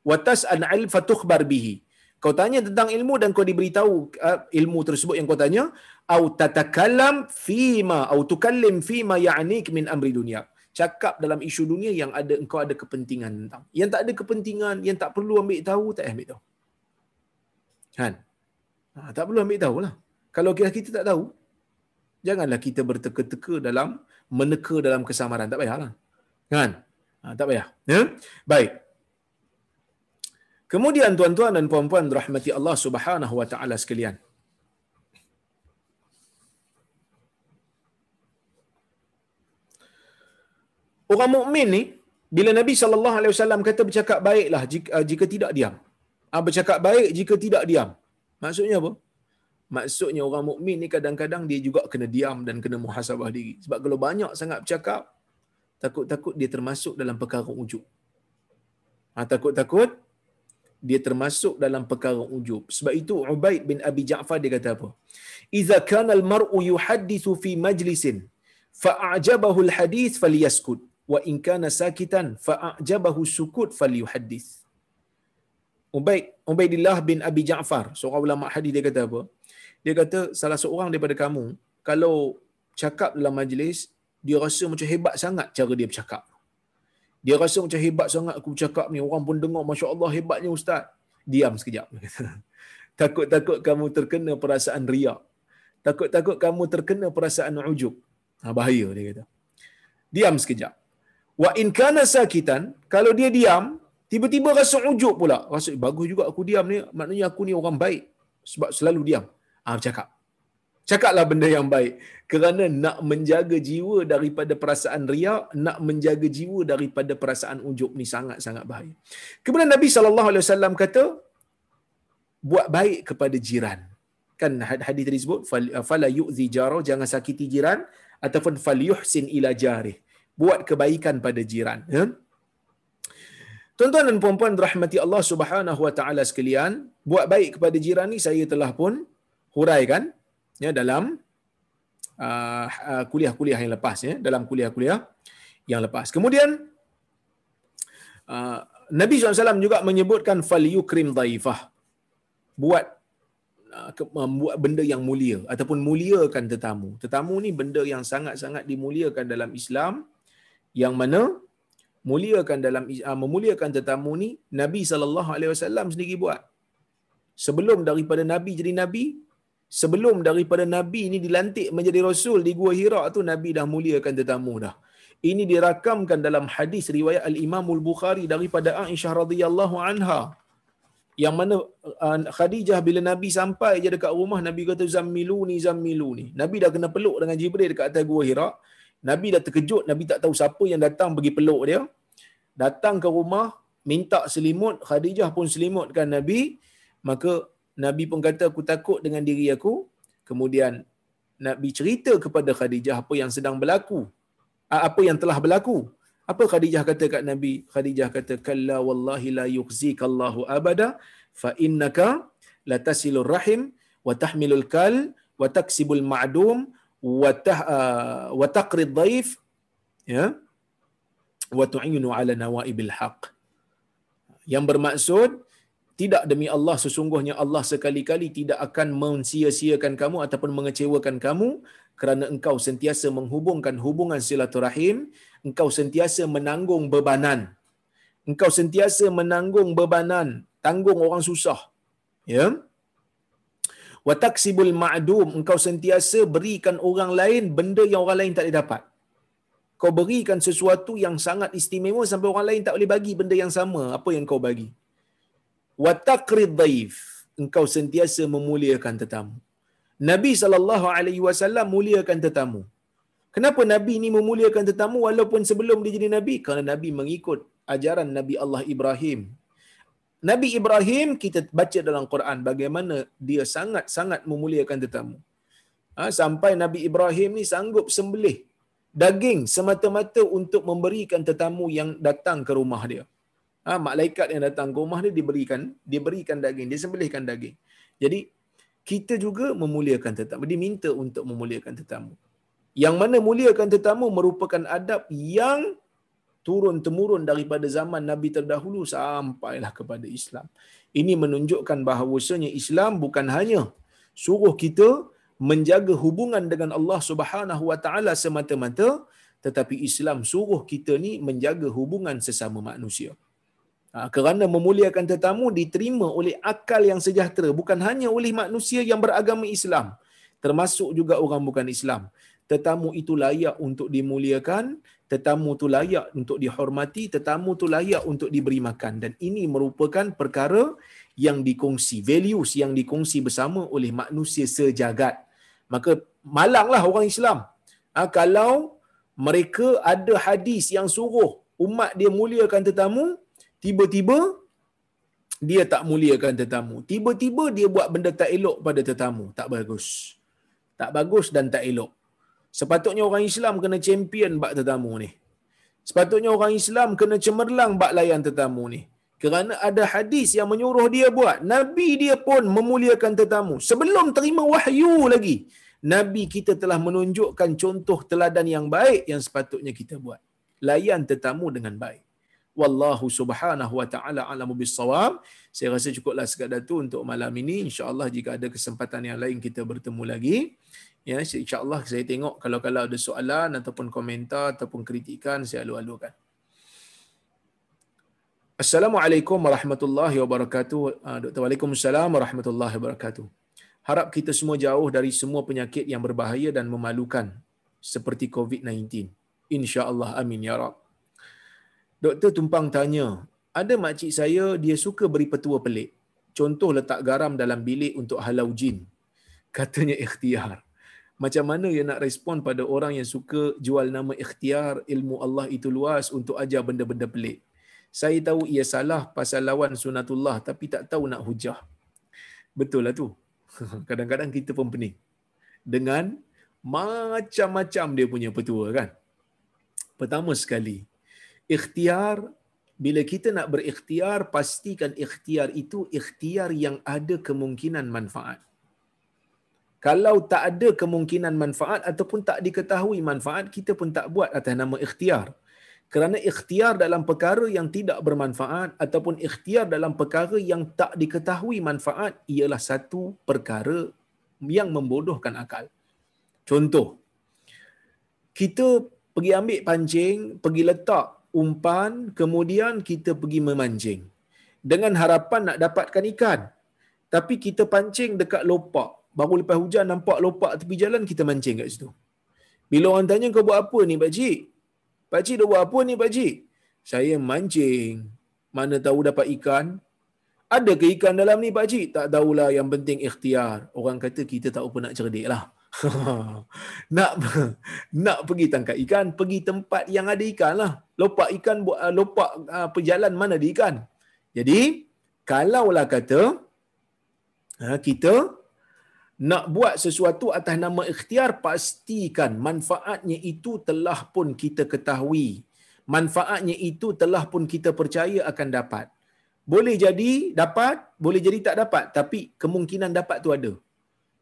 Wa tas'al ilm fatukhbar bihi. Kau tanya tentang ilmu dan kau diberitahu uh, ilmu tersebut yang kau tanya au tatakallam fima au tukallim fima ya'nik min amri dunia. Cakap dalam isu dunia yang ada engkau ada kepentingan tentang. Yang tak ada kepentingan, yang tak perlu ambil tahu, tak ambil tahu. Kan? Ha, tak perlu ambil tahu lah. Kalau kita, kita tak tahu, janganlah kita berteka-teka dalam meneka dalam kesamaran. Tak payahlah. Kan? Ha, tak payah. Ya? Baik. Kemudian tuan-tuan dan puan-puan rahmati Allah Subhanahu wa taala sekalian. Orang mukmin ni bila Nabi sallallahu alaihi wasallam kata bercakap baiklah jika, uh, jika tidak diam. Ah bercakap baik jika tidak diam. Maksudnya apa? Maksudnya orang mukmin ni kadang-kadang dia juga kena diam dan kena muhasabah diri. Sebab kalau banyak sangat bercakap takut-takut dia termasuk dalam perkara ujub. Ha, takut-takut dia termasuk dalam perkara ujub. Sebab itu Ubaid bin Abi Ja'far dia kata apa? Iza kana al-mar'u yuhaddithu fi majlisin fa'ajabahu al-hadith falyaskut wa in kana sakitan fa'ajabahu sukut falyuhaddith. Ubaid Ubaidillah bin Abi Ja'far, seorang ulama hadis dia kata apa? Dia kata salah seorang daripada kamu kalau cakap dalam majlis dia rasa macam hebat sangat cara dia bercakap. Dia rasa macam hebat sangat aku bercakap ni. Orang pun dengar, Masya Allah hebatnya Ustaz. Diam sekejap. Takut-takut kamu terkena perasaan riak. Takut-takut kamu terkena perasaan ujub. Ha, bahaya dia kata. Diam sekejap. Wa in kana sakitan, kalau dia diam, tiba-tiba rasa ujub pula. Rasa eh, bagus juga aku diam ni, maknanya aku ni orang baik sebab selalu diam. Ah bercakap. Cakaplah benda yang baik. Kerana nak menjaga jiwa daripada perasaan riak, nak menjaga jiwa daripada perasaan ujub ni sangat-sangat bahaya. Kemudian Nabi SAW kata, buat baik kepada jiran. Kan hadis tadi sebut, fala yu'zi jaro, jangan sakiti jiran, ataupun fal yuhsin ila jarih. Buat kebaikan pada jiran. Ya? Tuan-tuan dan puan-puan rahmati Allah Subhanahu wa taala sekalian, buat baik kepada jiran ni saya telah pun huraikan ya dalam uh, kuliah-kuliah yang lepas ya, dalam kuliah-kuliah yang lepas. Kemudian uh, Nabi SAW juga menyebutkan fal yukrim dhaifah. Buat membuat benda yang mulia ataupun muliakan tetamu. Tetamu ni benda yang sangat-sangat dimuliakan dalam Islam yang mana muliakan dalam uh, memuliakan tetamu ni Nabi sallallahu alaihi wasallam sendiri buat. Sebelum daripada Nabi jadi nabi, sebelum daripada nabi ni dilantik menjadi rasul di Gua Hira tu Nabi dah muliakan tetamu dah. Ini dirakamkan dalam hadis riwayat Al-Imam Al-Bukhari daripada Aisyah radhiyallahu anha. Yang mana uh, Khadijah bila Nabi sampai je dekat rumah Nabi kata zammiluni zammiluni. Nabi dah kena peluk dengan Jibril dekat atas Gua Hira. Nabi dah terkejut, Nabi tak tahu siapa yang datang pergi peluk dia. Datang ke rumah, minta selimut, Khadijah pun selimutkan Nabi. Maka Nabi pun kata, aku takut dengan diri aku. Kemudian Nabi cerita kepada Khadijah apa yang sedang berlaku. Apa yang telah berlaku. Apa Khadijah kata kat Nabi? Khadijah kata, Kalla wallahi la yukhzikallahu abada, fa innaka la tasilur rahim, wa tahmilul kal, wa taksibul ma'dum, wa taqrid dhaif ya tu'inu ala nawaibil haq yang bermaksud tidak demi Allah sesungguhnya Allah sekali-kali tidak akan mensia-siakan kamu ataupun mengecewakan kamu kerana engkau sentiasa menghubungkan hubungan silaturahim engkau sentiasa menanggung bebanan. Engkau sentiasa menanggung bebanan tanggung orang susah ya wa taksibul ma'dum engkau sentiasa berikan orang lain benda yang orang lain tak boleh dapat. Kau berikan sesuatu yang sangat istimewa sampai orang lain tak boleh bagi benda yang sama. Apa yang kau bagi? Wa taqrid dhaif engkau sentiasa memuliakan tetamu. Nabi sallallahu alaihi wasallam muliakan tetamu. Kenapa Nabi ini memuliakan tetamu walaupun sebelum dia jadi Nabi? Kerana Nabi mengikut ajaran Nabi Allah Ibrahim Nabi Ibrahim kita baca dalam Quran bagaimana dia sangat-sangat memuliakan tetamu. Ha, sampai Nabi Ibrahim ni sanggup sembelih daging semata-mata untuk memberikan tetamu yang datang ke rumah dia. Ha, malaikat yang datang ke rumah dia diberikan diberikan daging, dia sembelihkan daging. Jadi kita juga memuliakan tetamu, diminta untuk memuliakan tetamu. Yang mana muliakan tetamu merupakan adab yang turun temurun daripada zaman Nabi terdahulu sampailah kepada Islam. Ini menunjukkan bahawasanya Islam bukan hanya suruh kita menjaga hubungan dengan Allah Subhanahu Wa Taala semata-mata, tetapi Islam suruh kita ni menjaga hubungan sesama manusia. Ha, kerana memuliakan tetamu diterima oleh akal yang sejahtera, bukan hanya oleh manusia yang beragama Islam, termasuk juga orang bukan Islam. Tetamu itu layak untuk dimuliakan tetamu tu layak untuk dihormati, tetamu tu layak untuk diberi makan dan ini merupakan perkara yang dikongsi, values yang dikongsi bersama oleh manusia sejagat. Maka malanglah orang Islam. Ha, kalau mereka ada hadis yang suruh umat dia muliakan tetamu, tiba-tiba dia tak muliakan tetamu. Tiba-tiba dia buat benda tak elok pada tetamu. Tak bagus. Tak bagus dan tak elok. Sepatutnya orang Islam kena champion bak tetamu ni. Sepatutnya orang Islam kena cemerlang bak layan tetamu ni. Kerana ada hadis yang menyuruh dia buat. Nabi dia pun memuliakan tetamu. Sebelum terima wahyu lagi. Nabi kita telah menunjukkan contoh teladan yang baik yang sepatutnya kita buat. Layan tetamu dengan baik. Wallahu subhanahu wa ta'ala alamu bisawab. Saya rasa cukuplah sekadar tu untuk malam ini. InsyaAllah jika ada kesempatan yang lain kita bertemu lagi. Ya, insya-Allah saya tengok kalau kalau ada soalan ataupun komentar ataupun kritikan saya alu-alukan. Assalamualaikum warahmatullahi wabarakatuh. Uh, Dr. Waalaikumsalam warahmatullahi wabarakatuh. Harap kita semua jauh dari semua penyakit yang berbahaya dan memalukan seperti COVID-19. Insya-Allah amin ya rab. Doktor tumpang tanya, ada makcik saya dia suka beri petua pelik. Contoh letak garam dalam bilik untuk halau jin. Katanya ikhtiar macam mana ia nak respon pada orang yang suka jual nama ikhtiar ilmu Allah itu luas untuk ajar benda-benda pelik. Saya tahu ia salah pasal lawan sunatullah tapi tak tahu nak hujah. Betul lah tu. Kadang-kadang kita pun pening. Dengan macam-macam dia punya petua kan. Pertama sekali, ikhtiar bila kita nak berikhtiar pastikan ikhtiar itu ikhtiar yang ada kemungkinan manfaat kalau tak ada kemungkinan manfaat ataupun tak diketahui manfaat kita pun tak buat atas nama ikhtiar kerana ikhtiar dalam perkara yang tidak bermanfaat ataupun ikhtiar dalam perkara yang tak diketahui manfaat ialah satu perkara yang membodohkan akal. Contoh, kita pergi ambil pancing, pergi letak umpan, kemudian kita pergi memancing. Dengan harapan nak dapatkan ikan. Tapi kita pancing dekat lopak. Baru lepas hujan nampak lopak tepi jalan, kita mancing kat situ. Bila orang tanya kau buat apa ni Pak Cik? Pak Cik dah buat apa ni Pak Cik? Saya mancing. Mana tahu dapat ikan. Ada ke ikan dalam ni Pak Cik? Tak tahulah yang penting ikhtiar. Orang kata kita tak apa nak cerdik lah. nak nak pergi tangkap ikan, pergi tempat yang ada ikan lah. Lopak ikan, uh, lopak uh, mana ada ikan. Jadi, kalaulah kata uh, kita nak buat sesuatu atas nama ikhtiar pastikan manfaatnya itu telah pun kita ketahui. Manfaatnya itu telah pun kita percaya akan dapat. Boleh jadi dapat boleh jadi tak dapat tapi kemungkinan dapat tu ada.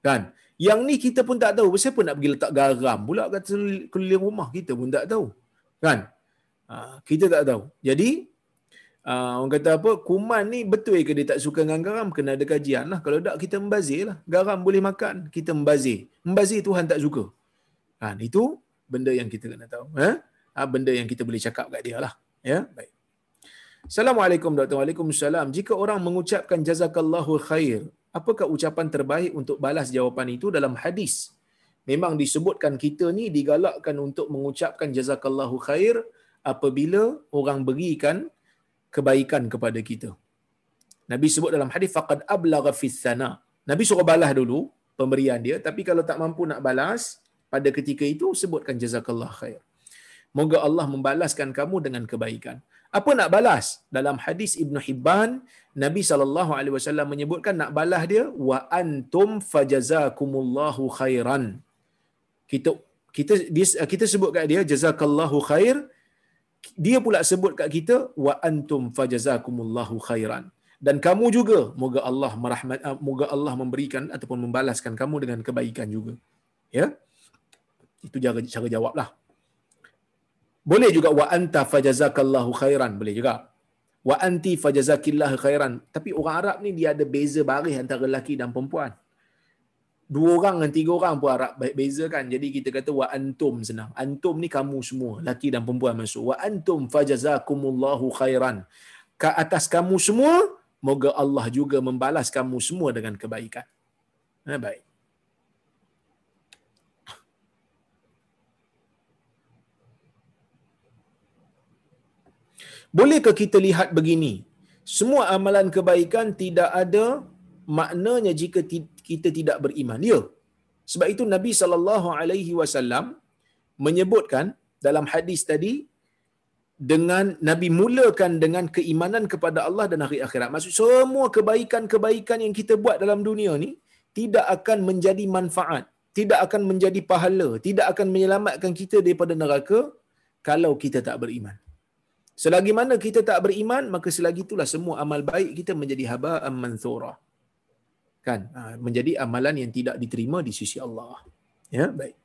Kan? Yang ni kita pun tak tahu. Siapa nak pergi letak garam pula kat keliling rumah? Kita pun tak tahu. Kan? Ha, kita tak tahu. Jadi Uh, orang kata apa, kuman ni betul ke dia tak suka dengan garam? Kena ada kajian lah. Kalau tak, kita membazir lah. Garam boleh makan, kita membazir. Membazir Tuhan tak suka. Ha, itu benda yang kita kena tahu. Ha? Ha, benda yang kita boleh cakap kat dia lah. Ya? Baik. Assalamualaikum Dr. Waalaikumsalam. Jika orang mengucapkan jazakallahu khair, apakah ucapan terbaik untuk balas jawapan itu dalam hadis? Memang disebutkan kita ni digalakkan untuk mengucapkan jazakallahu khair apabila orang berikan kebaikan kepada kita. Nabi sebut dalam hadis faqad ablagha fis sana. Nabi suruh balas dulu pemberian dia tapi kalau tak mampu nak balas pada ketika itu sebutkan jazakallah khair. Moga Allah membalaskan kamu dengan kebaikan. Apa nak balas? Dalam hadis Ibn Hibban, Nabi SAW menyebutkan nak balas dia wa antum fajazakumullahu khairan. Kita kita dia, kita sebut kat dia jazakallahu khair dia pula sebut kat kita wa antum fajazakumullahu khairan. Dan kamu juga moga Allah merahmat uh, moga Allah memberikan ataupun membalaskan kamu dengan kebaikan juga. Ya? Itu cara cara jawablah boleh juga wa anta fajazakallahu khairan. Boleh juga. Wa anti fajazakillahu khairan. Tapi orang Arab ni dia ada beza baris antara lelaki dan perempuan dua orang dan tiga orang pun Arab beza kan. Jadi kita kata wa antum senang. Antum ni kamu semua, laki dan perempuan masuk. Wa antum fajazakumullahu khairan. Ke atas kamu semua, moga Allah juga membalas kamu semua dengan kebaikan. Ha, baik. Bolehkah kita lihat begini? Semua amalan kebaikan tidak ada maknanya jika kita tidak beriman. Ya. Sebab itu Nabi sallallahu alaihi wasallam menyebutkan dalam hadis tadi dengan Nabi mulakan dengan keimanan kepada Allah dan hari akhirat. Maksud semua kebaikan-kebaikan yang kita buat dalam dunia ni tidak akan menjadi manfaat, tidak akan menjadi pahala, tidak akan menyelamatkan kita daripada neraka kalau kita tak beriman. Selagi mana kita tak beriman, maka selagi itulah semua amal baik kita menjadi haba'an manthura kan? Ha, menjadi amalan yang tidak diterima di sisi Allah. Ya baik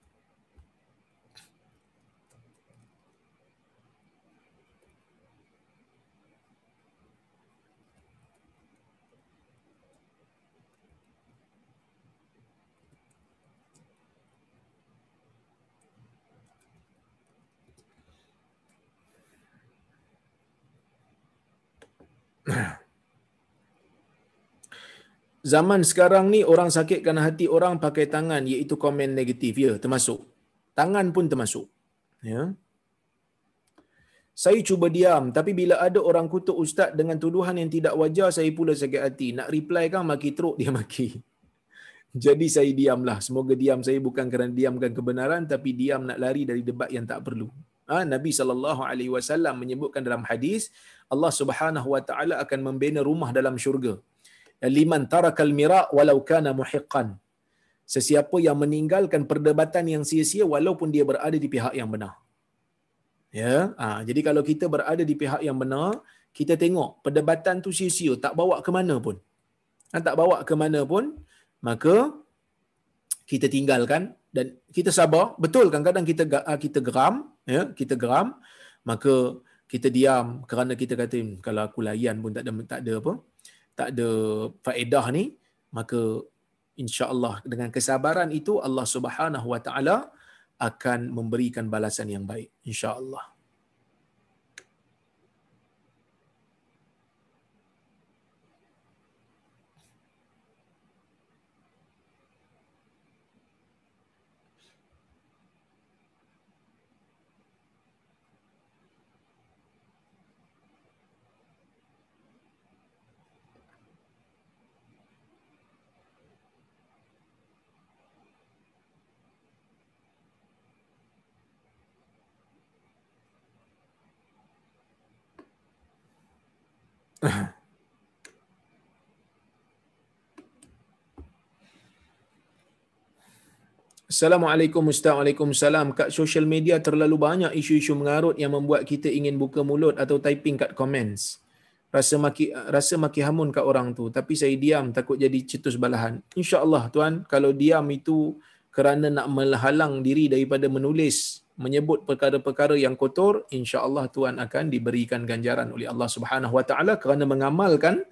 zaman sekarang ni orang sakitkan hati orang pakai tangan iaitu komen negatif. Ya termasuk. Tangan pun termasuk. Ya. Saya cuba diam tapi bila ada orang kutuk ustaz dengan tuduhan yang tidak wajar saya pula sakit hati. Nak reply kan maki teruk dia maki. Jadi saya diamlah. Semoga diam saya bukan kerana diamkan kebenaran tapi diam nak lari dari debat yang tak perlu. Ha, Nabi saw menyebutkan dalam hadis Allah Subhanahu wa taala akan membina rumah dalam syurga liman tarakal mira walau kana muhiqqan sesiapa yang meninggalkan perdebatan yang sia-sia walaupun dia berada di pihak yang benar ya ha, jadi kalau kita berada di pihak yang benar kita tengok perdebatan tu sia-sia, tak bawa ke mana pun. Ha, tak bawa ke mana pun, maka kita tinggalkan dan kita sabar. Betul kan kadang kita ah, kita geram, ya, kita geram, maka kita diam kerana kita kata hmm, kalau aku layan pun tak ada tak ada apa? Tak ada faedah ni, maka insya-Allah dengan kesabaran itu Allah Subhanahu Wa Taala akan memberikan balasan yang baik insya-Allah. Assalamualaikum Ustaz. Waalaikumsalam. Kat social media terlalu banyak isu-isu mengarut yang membuat kita ingin buka mulut atau typing kat comments. Rasa maki rasa maki hamun kat orang tu. Tapi saya diam takut jadi cetus balahan. InsyaAllah Tuan, kalau diam itu kerana nak menghalang diri daripada menulis, menyebut perkara-perkara yang kotor, insya-Allah Tuhan akan diberikan ganjaran oleh Allah Subhanahu Wa Taala kerana mengamalkan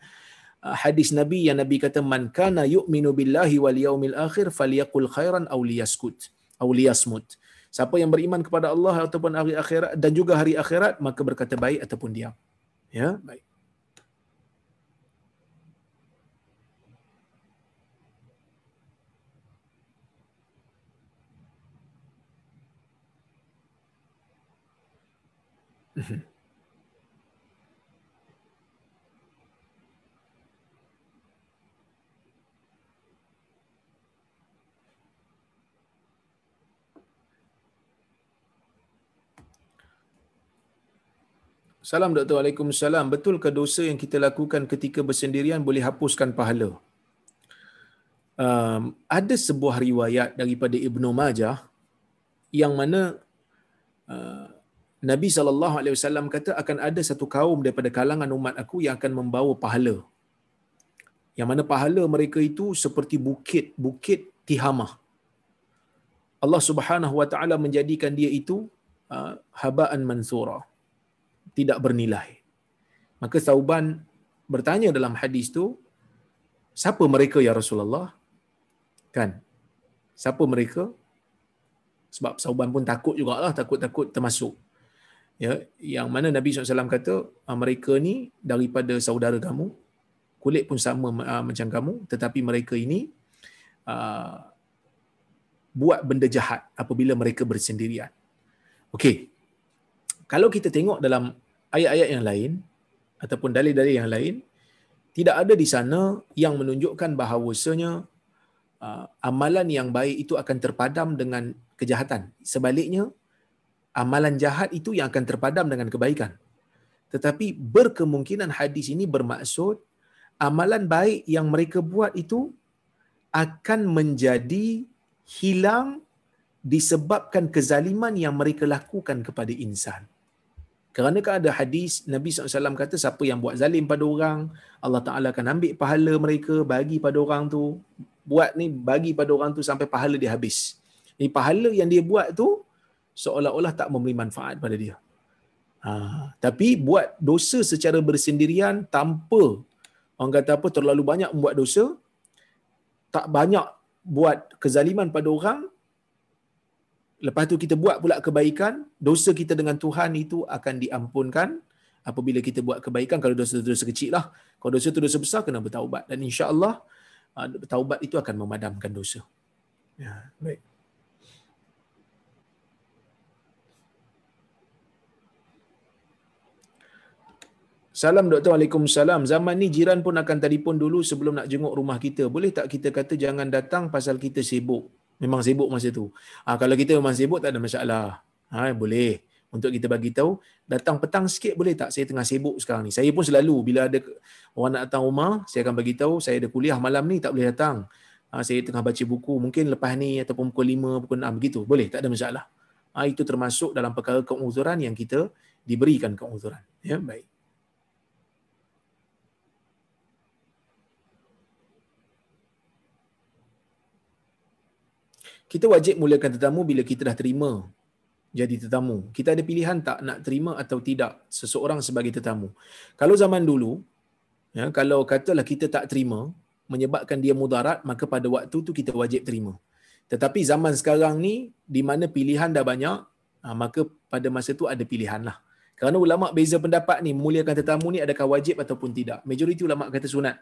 uh, hadis Nabi yang Nabi kata man kana yu'minu billahi wal yaumil akhir falyaqul khairan aw liyaskut aw liyasmut. Siapa yang beriman kepada Allah ataupun hari akhirat dan juga hari akhirat maka berkata baik ataupun diam. Ya, baik. Salam Doktor Waalaikumsalam. Betul ke dosa yang kita lakukan ketika bersendirian boleh hapuskan pahala? Um, ada sebuah riwayat daripada Ibnu Majah yang mana uh, Nabi SAW kata akan ada satu kaum daripada kalangan umat aku yang akan membawa pahala. Yang mana pahala mereka itu seperti bukit-bukit tihamah. Allah Subhanahu Wa Taala menjadikan dia itu uh, habaan mansura. Tidak bernilai. Maka Sauban bertanya dalam hadis tu, siapa mereka ya Rasulullah? Kan? Siapa mereka? Sebab Sauban pun takut jugalah, takut-takut termasuk ya yang mana Nabi SAW kata ah, mereka ni daripada saudara kamu kulit pun sama uh, macam kamu tetapi mereka ini uh, buat benda jahat apabila mereka bersendirian. Okey. Kalau kita tengok dalam ayat-ayat yang lain ataupun dalil-dalil yang lain tidak ada di sana yang menunjukkan bahawasanya uh, amalan yang baik itu akan terpadam dengan kejahatan. Sebaliknya amalan jahat itu yang akan terpadam dengan kebaikan. Tetapi berkemungkinan hadis ini bermaksud amalan baik yang mereka buat itu akan menjadi hilang disebabkan kezaliman yang mereka lakukan kepada insan. Kerana kan ada hadis Nabi SAW kata siapa yang buat zalim pada orang, Allah Ta'ala akan ambil pahala mereka, bagi pada orang tu. Buat ni, bagi pada orang tu sampai pahala dia habis. Ini pahala yang dia buat tu, seolah-olah tak memberi manfaat pada dia. Ha, tapi buat dosa secara bersendirian tanpa orang kata apa terlalu banyak membuat dosa, tak banyak buat kezaliman pada orang, lepas tu kita buat pula kebaikan, dosa kita dengan Tuhan itu akan diampunkan apabila kita buat kebaikan kalau dosa-dosa kecil lah. Kalau dosa itu dosa besar, kena bertaubat. Dan insya-Allah uh, taubat itu akan memadamkan dosa. Ya, baik. Salam Doktor Waalaikumsalam. Zaman ni jiran pun akan telefon dulu sebelum nak jenguk rumah kita. Boleh tak kita kata jangan datang pasal kita sibuk? Memang sibuk masa tu. Ha, kalau kita memang sibuk tak ada masalah. Ha, boleh. Untuk kita bagi tahu, datang petang sikit boleh tak? Saya tengah sibuk sekarang ni. Saya pun selalu bila ada orang nak datang rumah, saya akan bagi tahu saya ada kuliah malam ni tak boleh datang. Ha, saya tengah baca buku. Mungkin lepas ni ataupun pukul 5, pukul 6 begitu. Boleh, tak ada masalah. Ha, itu termasuk dalam perkara keuzuran yang kita diberikan keuzuran. Ya, baik. Kita wajib mulakan tetamu bila kita dah terima jadi tetamu. Kita ada pilihan tak nak terima atau tidak seseorang sebagai tetamu. Kalau zaman dulu, ya, kalau katalah kita tak terima, menyebabkan dia mudarat, maka pada waktu tu kita wajib terima. Tetapi zaman sekarang ni, di mana pilihan dah banyak, ha, maka pada masa tu ada pilihan lah. Kerana ulama beza pendapat ni, memuliakan tetamu ni adakah wajib ataupun tidak. Majoriti ulama kata sunat.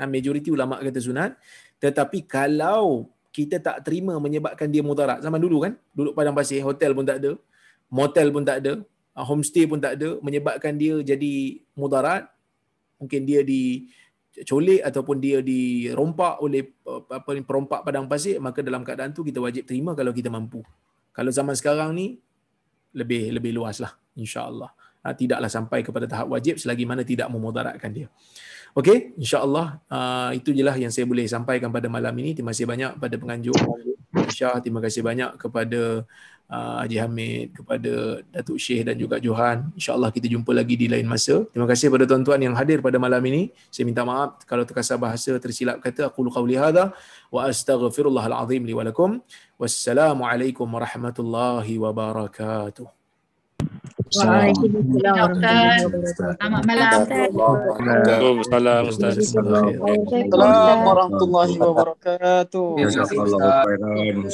Ha, majoriti ulama kata sunat. Tetapi kalau kita tak terima menyebabkan dia mudarat. Zaman dulu kan, duduk padang pasir, hotel pun tak ada, motel pun tak ada, ah, homestay pun tak ada, menyebabkan dia jadi mudarat. Mungkin dia di colek ataupun dia dirompak oleh apa ni perompak padang pasir, maka dalam keadaan tu kita wajib terima kalau kita mampu. Kalau zaman sekarang ni lebih lebih luas lah insya-Allah. Ha, tidaklah sampai kepada tahap wajib selagi mana tidak memudaratkan dia. Okey, insya-Allah uh, itu jelah yang saya boleh sampaikan pada malam ini. Terima kasih banyak pada penganjur Syah, terima kasih banyak kepada uh, Haji Hamid, kepada Datuk Syekh dan juga Johan. Insya-Allah kita jumpa lagi di lain masa. Terima kasih kepada tuan-tuan yang hadir pada malam ini. Saya minta maaf kalau terkasar bahasa tersilap kata aku qauli hadza wa astaghfirullahal azim li wa lakum. Wassalamualaikum warahmatullahi wabarakatuh. Waalaikumsalam. Selamat malam. Waalaikumsalam Ustaz. Assalamualaikum warahmatullahi wabarakatuh. Jazakallahu khairan.